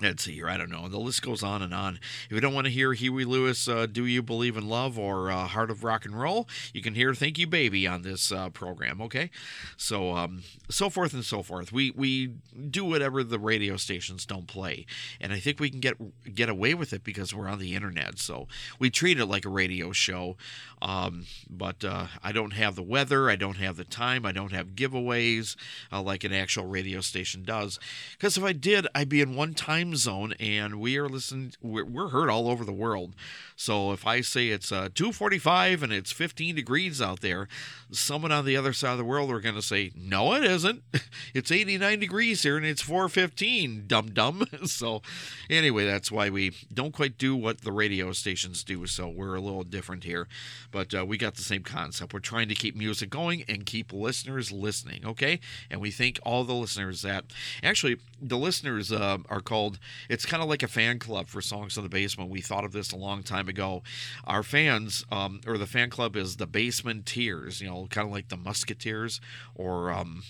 let's see here. I don't know. The list goes on and on. If you don't want to hear Huey Lewis, uh, "Do You Believe in Love" or uh, "Heart of Rock and Roll," you can hear "Thank You, Baby" on this uh, program. Okay, so um, so forth and so forth. We we do whatever the radio stations don't play, and I think we can get get away with it because we're on the internet. So we treat it like a radio show. Um, but uh, I don't have the weather. I don't have the time. I don't have giveaways uh, like an actual radio station does. Because if I did, I'd be in one time time zone, and we are listening. We're, we're heard all over the world. So if I say it's uh, 2:45 and it's 15 degrees out there, someone on the other side of the world are going to say, "No, it isn't. *laughs* It's 89 degrees here and it's 4:15." Dum dum. *laughs* So anyway, that's why we don't quite do what the radio stations do. So we're a little different here, but uh, we got the same concept. We're trying to keep music going and keep listeners listening. Okay, and we thank all the listeners that actually the listeners uh, are called called. It's kind of like a fan club for Songs in the Basement. We thought of this a long time ago. Our fans, um, or the fan club, is the Basementeers. You know, kind of like the Musketeers or. Um,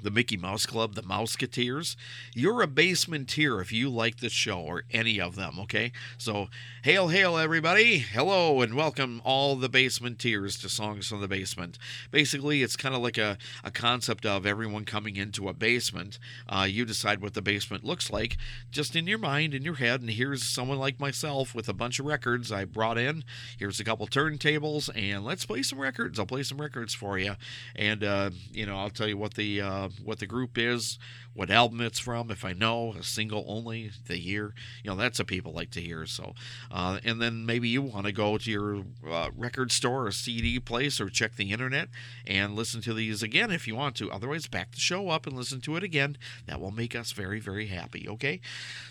the Mickey Mouse Club, the Mouseketeers. You're a basementeer if you like this show or any of them, okay? So, hail, hail, everybody. Hello, and welcome all the basementeers to Songs from the Basement. Basically, it's kind of like a, a concept of everyone coming into a basement. Uh, you decide what the basement looks like just in your mind, in your head, and here's someone like myself with a bunch of records I brought in. Here's a couple turntables, and let's play some records. I'll play some records for you. And, uh, you know, I'll tell you what the. Uh, what the group is, what album it's from, if I know, a single only, the year. You know, that's what people like to hear. So, uh, and then maybe you want to go to your uh, record store or CD place or check the internet and listen to these again if you want to. Otherwise, back the show up and listen to it again. That will make us very, very happy. Okay.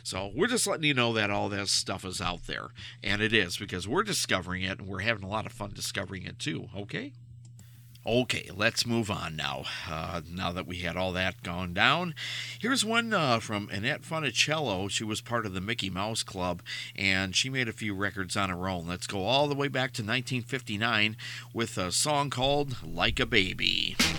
So we're just letting you know that all this stuff is out there. And it is because we're discovering it and we're having a lot of fun discovering it too. Okay. Okay, let's move on now. Uh, now that we had all that gone down, here's one uh, from Annette Funicello. She was part of the Mickey Mouse Club, and she made a few records on her own. Let's go all the way back to 1959 with a song called Like a Baby. When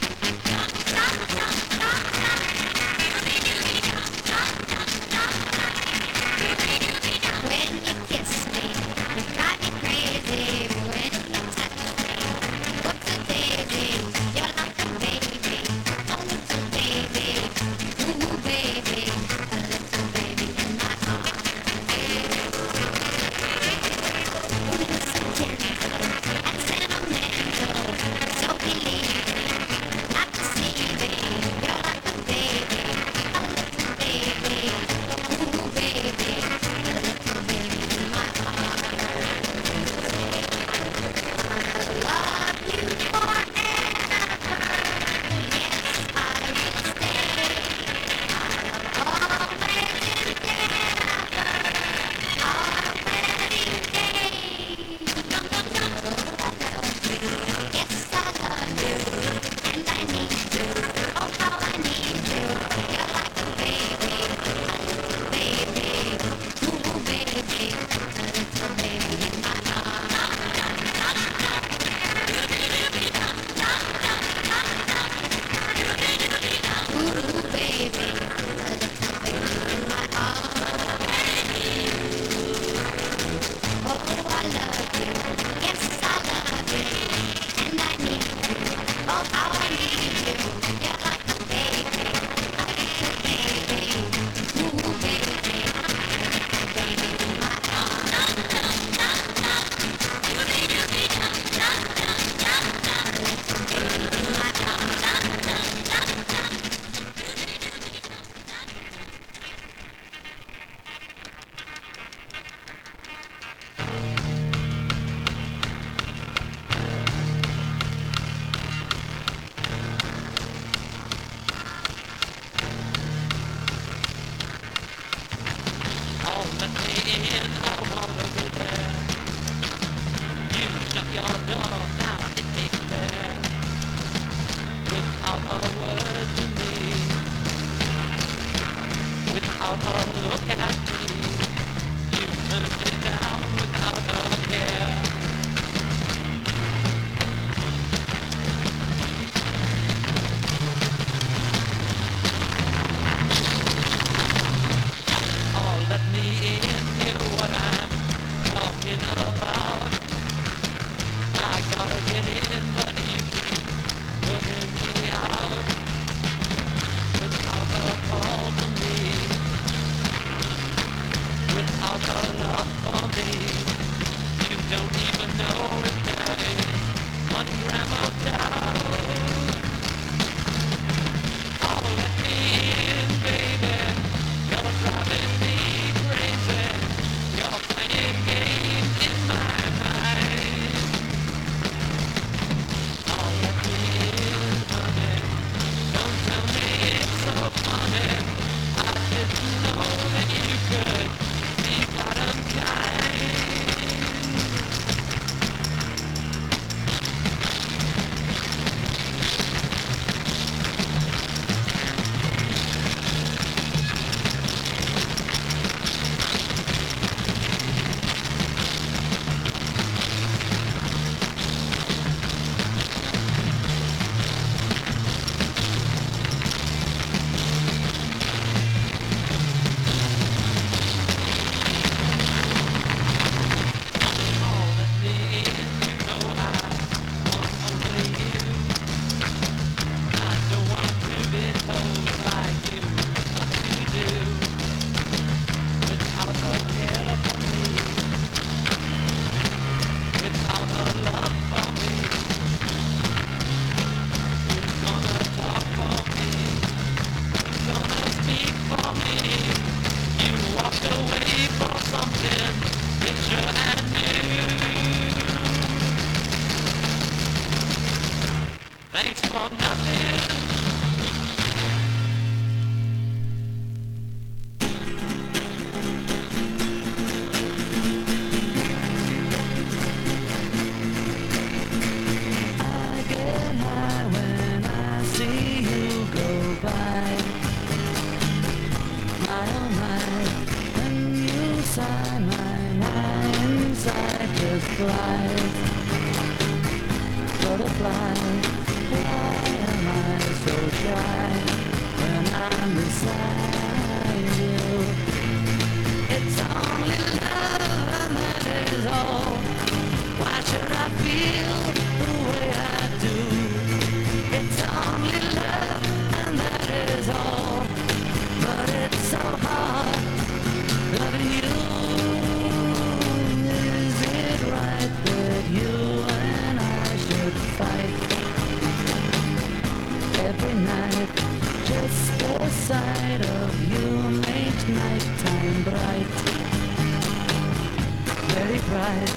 very bright.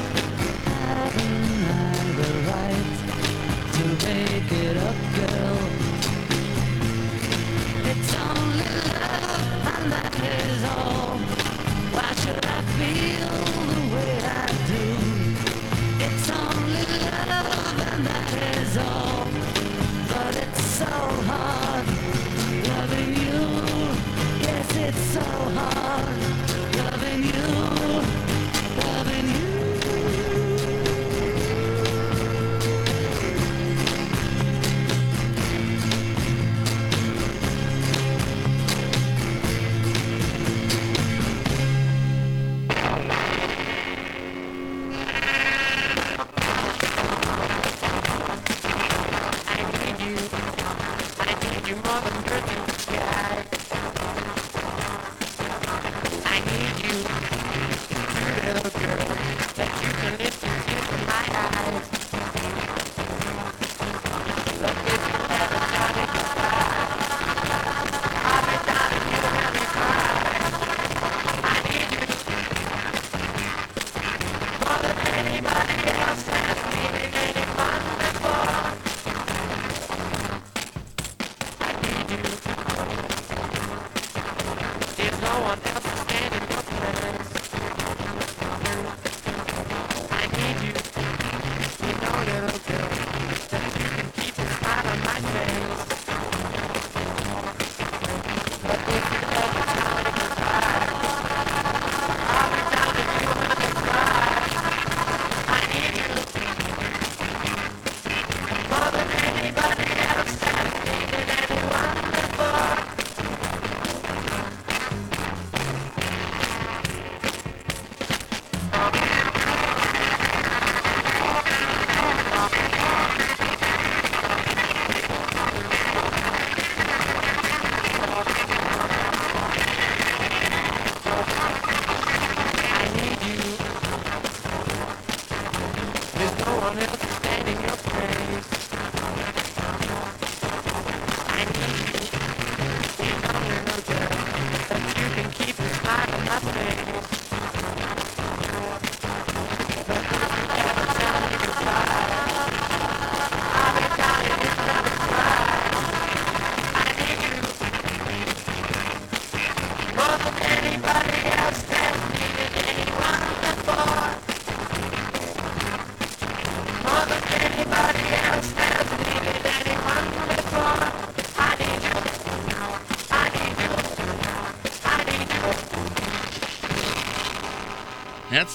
Haven't I the right to make it up, girl? It's only love, and that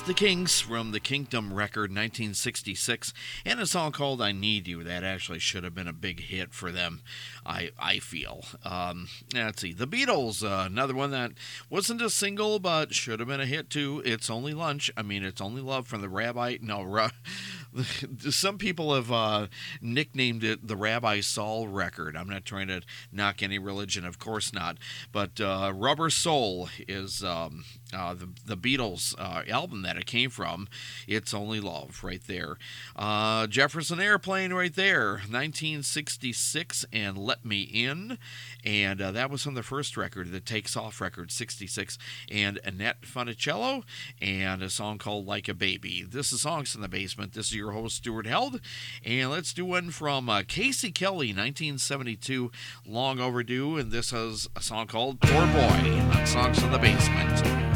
the Kinks from the Kinkdom record 1966 and a song called I Need You. That actually should have been a big hit for them, I, I feel. Um, let's see. The Beatles, uh, another one that wasn't a single but should have been a hit too. It's Only Lunch. I mean, it's Only Love from the Rabbi. *laughs* No, ra- *laughs* some people have uh, nicknamed it the Rabbi Saul record. I'm not trying to knock any religion, of course not. But uh, Rubber Soul is um, uh, the, the Beatles uh, album that it came from. It's Only Love right there. Uh, Jefferson Airplane right there, 1966, and Let Me In. And uh, that was from the first record, the Takes Off record, 66. And Annette Funicello, and a song called Like a Baby. This is Songs in the Basement. This is your host, Stuart Held. And let's do one from uh, Casey Kelly, 1972, long overdue. And this is a song called Poor Boy on Songs in the Basement.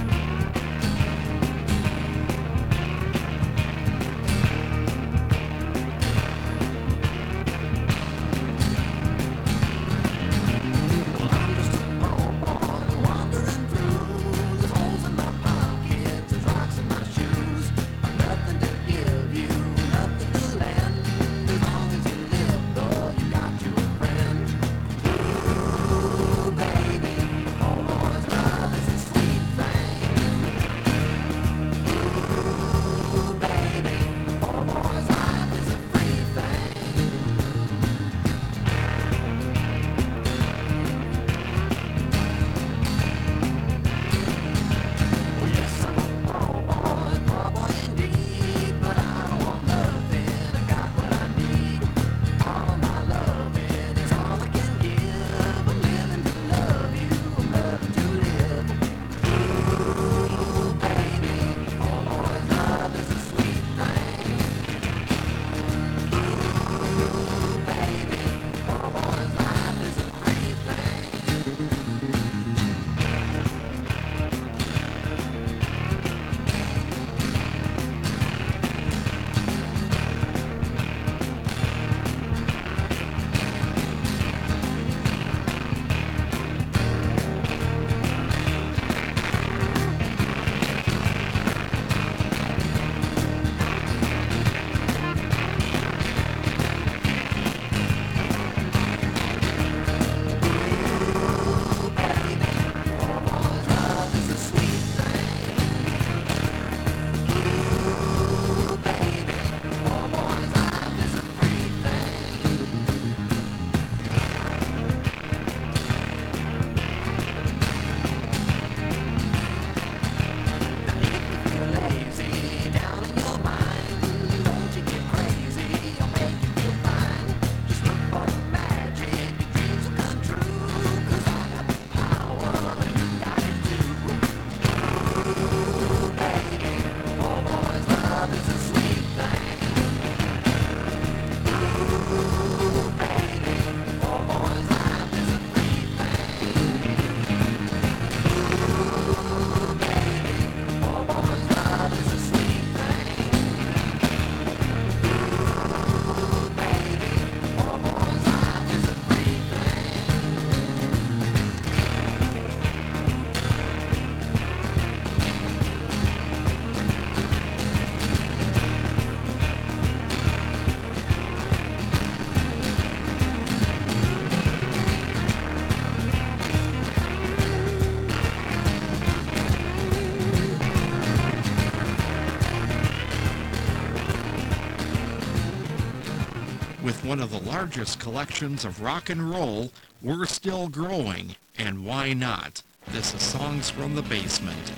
one of the largest collections of rock and roll, we're still growing, and why not? This is Songs from the Basement.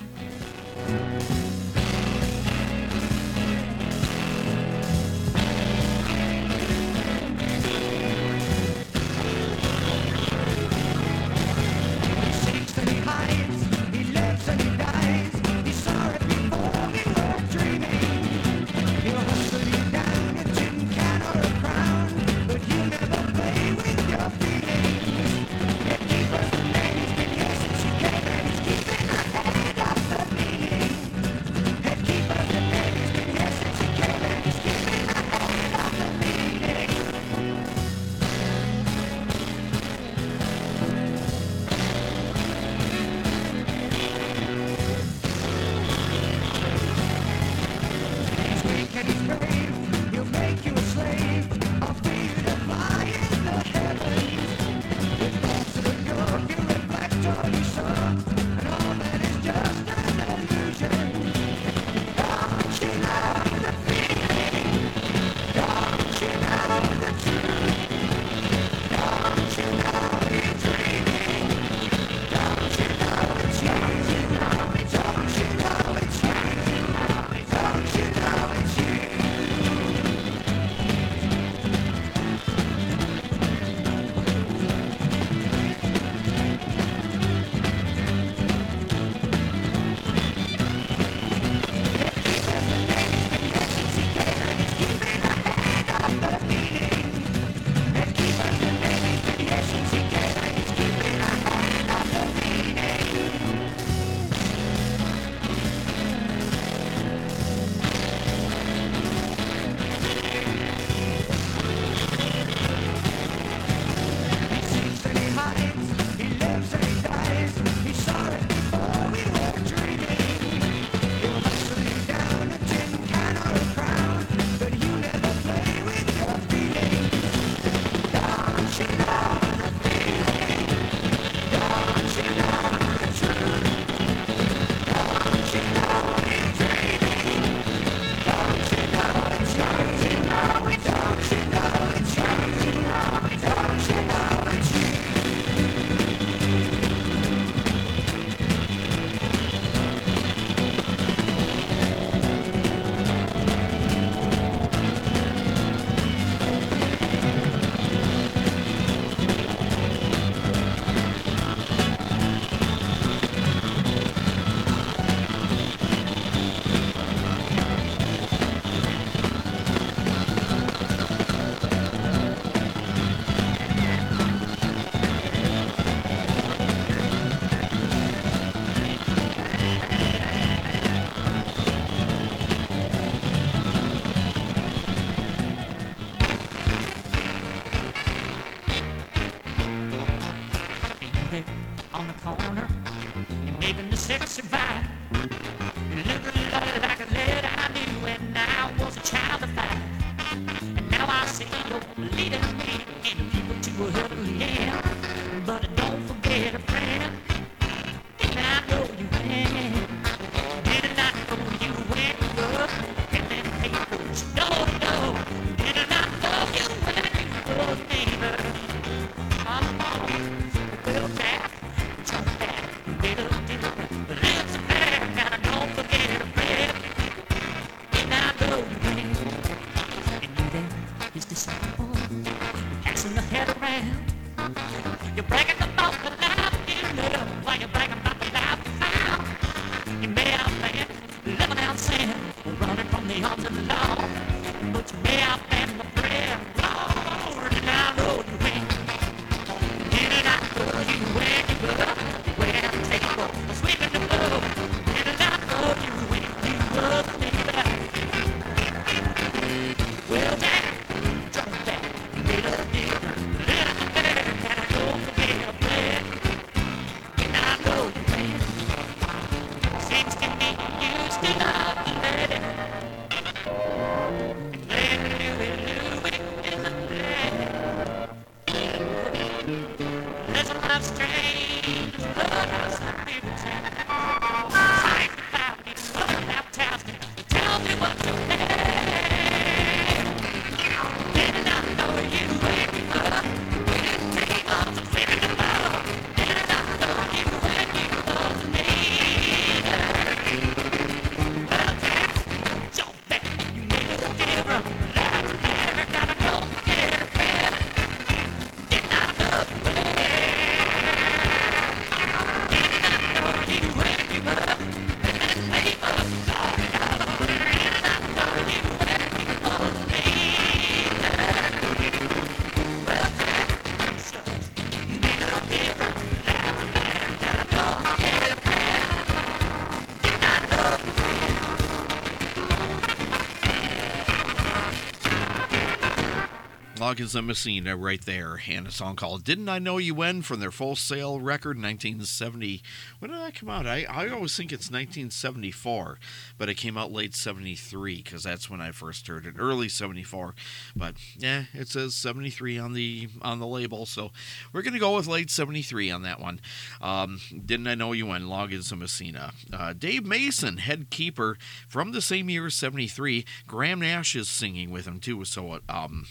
And Messina right there, and a song called Didn't I Know You When from their Full Sail record, 1970. When did that come out? I, I always think it's 1974, but it came out late 73 because that's when I first heard it, early 74. But yeah, it says 73 on the on the label, so we're going to go with late 73 on that one. Um, Didn't I Know You When, and Messina. Uh, Dave Mason, head keeper from the same year, 73. Graham Nash is singing with him too, so um,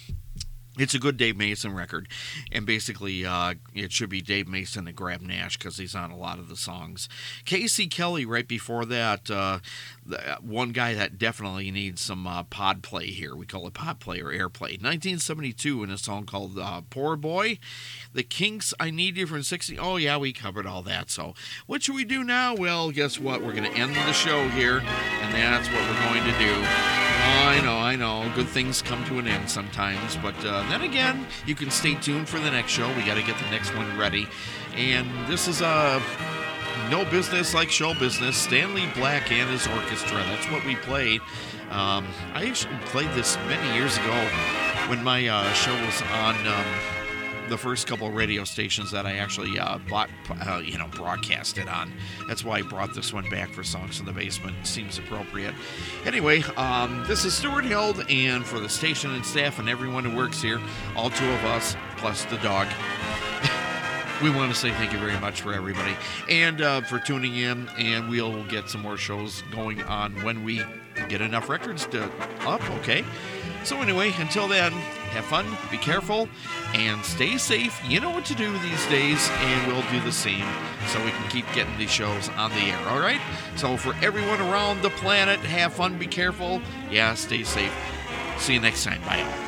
it's a good Dave Mason record, and basically uh, it should be Dave Mason and Graham Nash because he's on a lot of the songs. Casey Kelly right before that, uh, one guy that definitely needs some uh, pod play here. We call it pod play or airplay. 1972 in a song called uh, "Poor Boy." The Kinks, "I Need You" from 60. Oh yeah, we covered all that. So what should we do now? Well, guess what? We're going to end the show here, and that's what we're going to do. I know, I know. Good things come to an end sometimes, but uh, then again, you can stay tuned for the next show. We got to get the next one ready, and this is uh, no business like show business. Stanley Black and his orchestra. That's what we played. Um, I actually played this many years ago when my uh, show was on. Um, the first couple of radio stations that I actually uh, bought, uh, you know, broadcasted on. That's why I brought this one back for Songs in the Basement. Seems appropriate. Anyway, um, this is Stuart Held, and for the station and staff and everyone who works here, all two of us plus the dog. *laughs* we want to say thank you very much for everybody and uh, for tuning in. And we'll get some more shows going on when we get enough records to up. Okay. So anyway, until then, have fun, be careful, and stay safe. You know what to do these days, and we'll do the same so we can keep getting these shows on the air. All right. So for everyone around the planet, have fun, be careful. Yeah, stay safe. See you next time. Bye.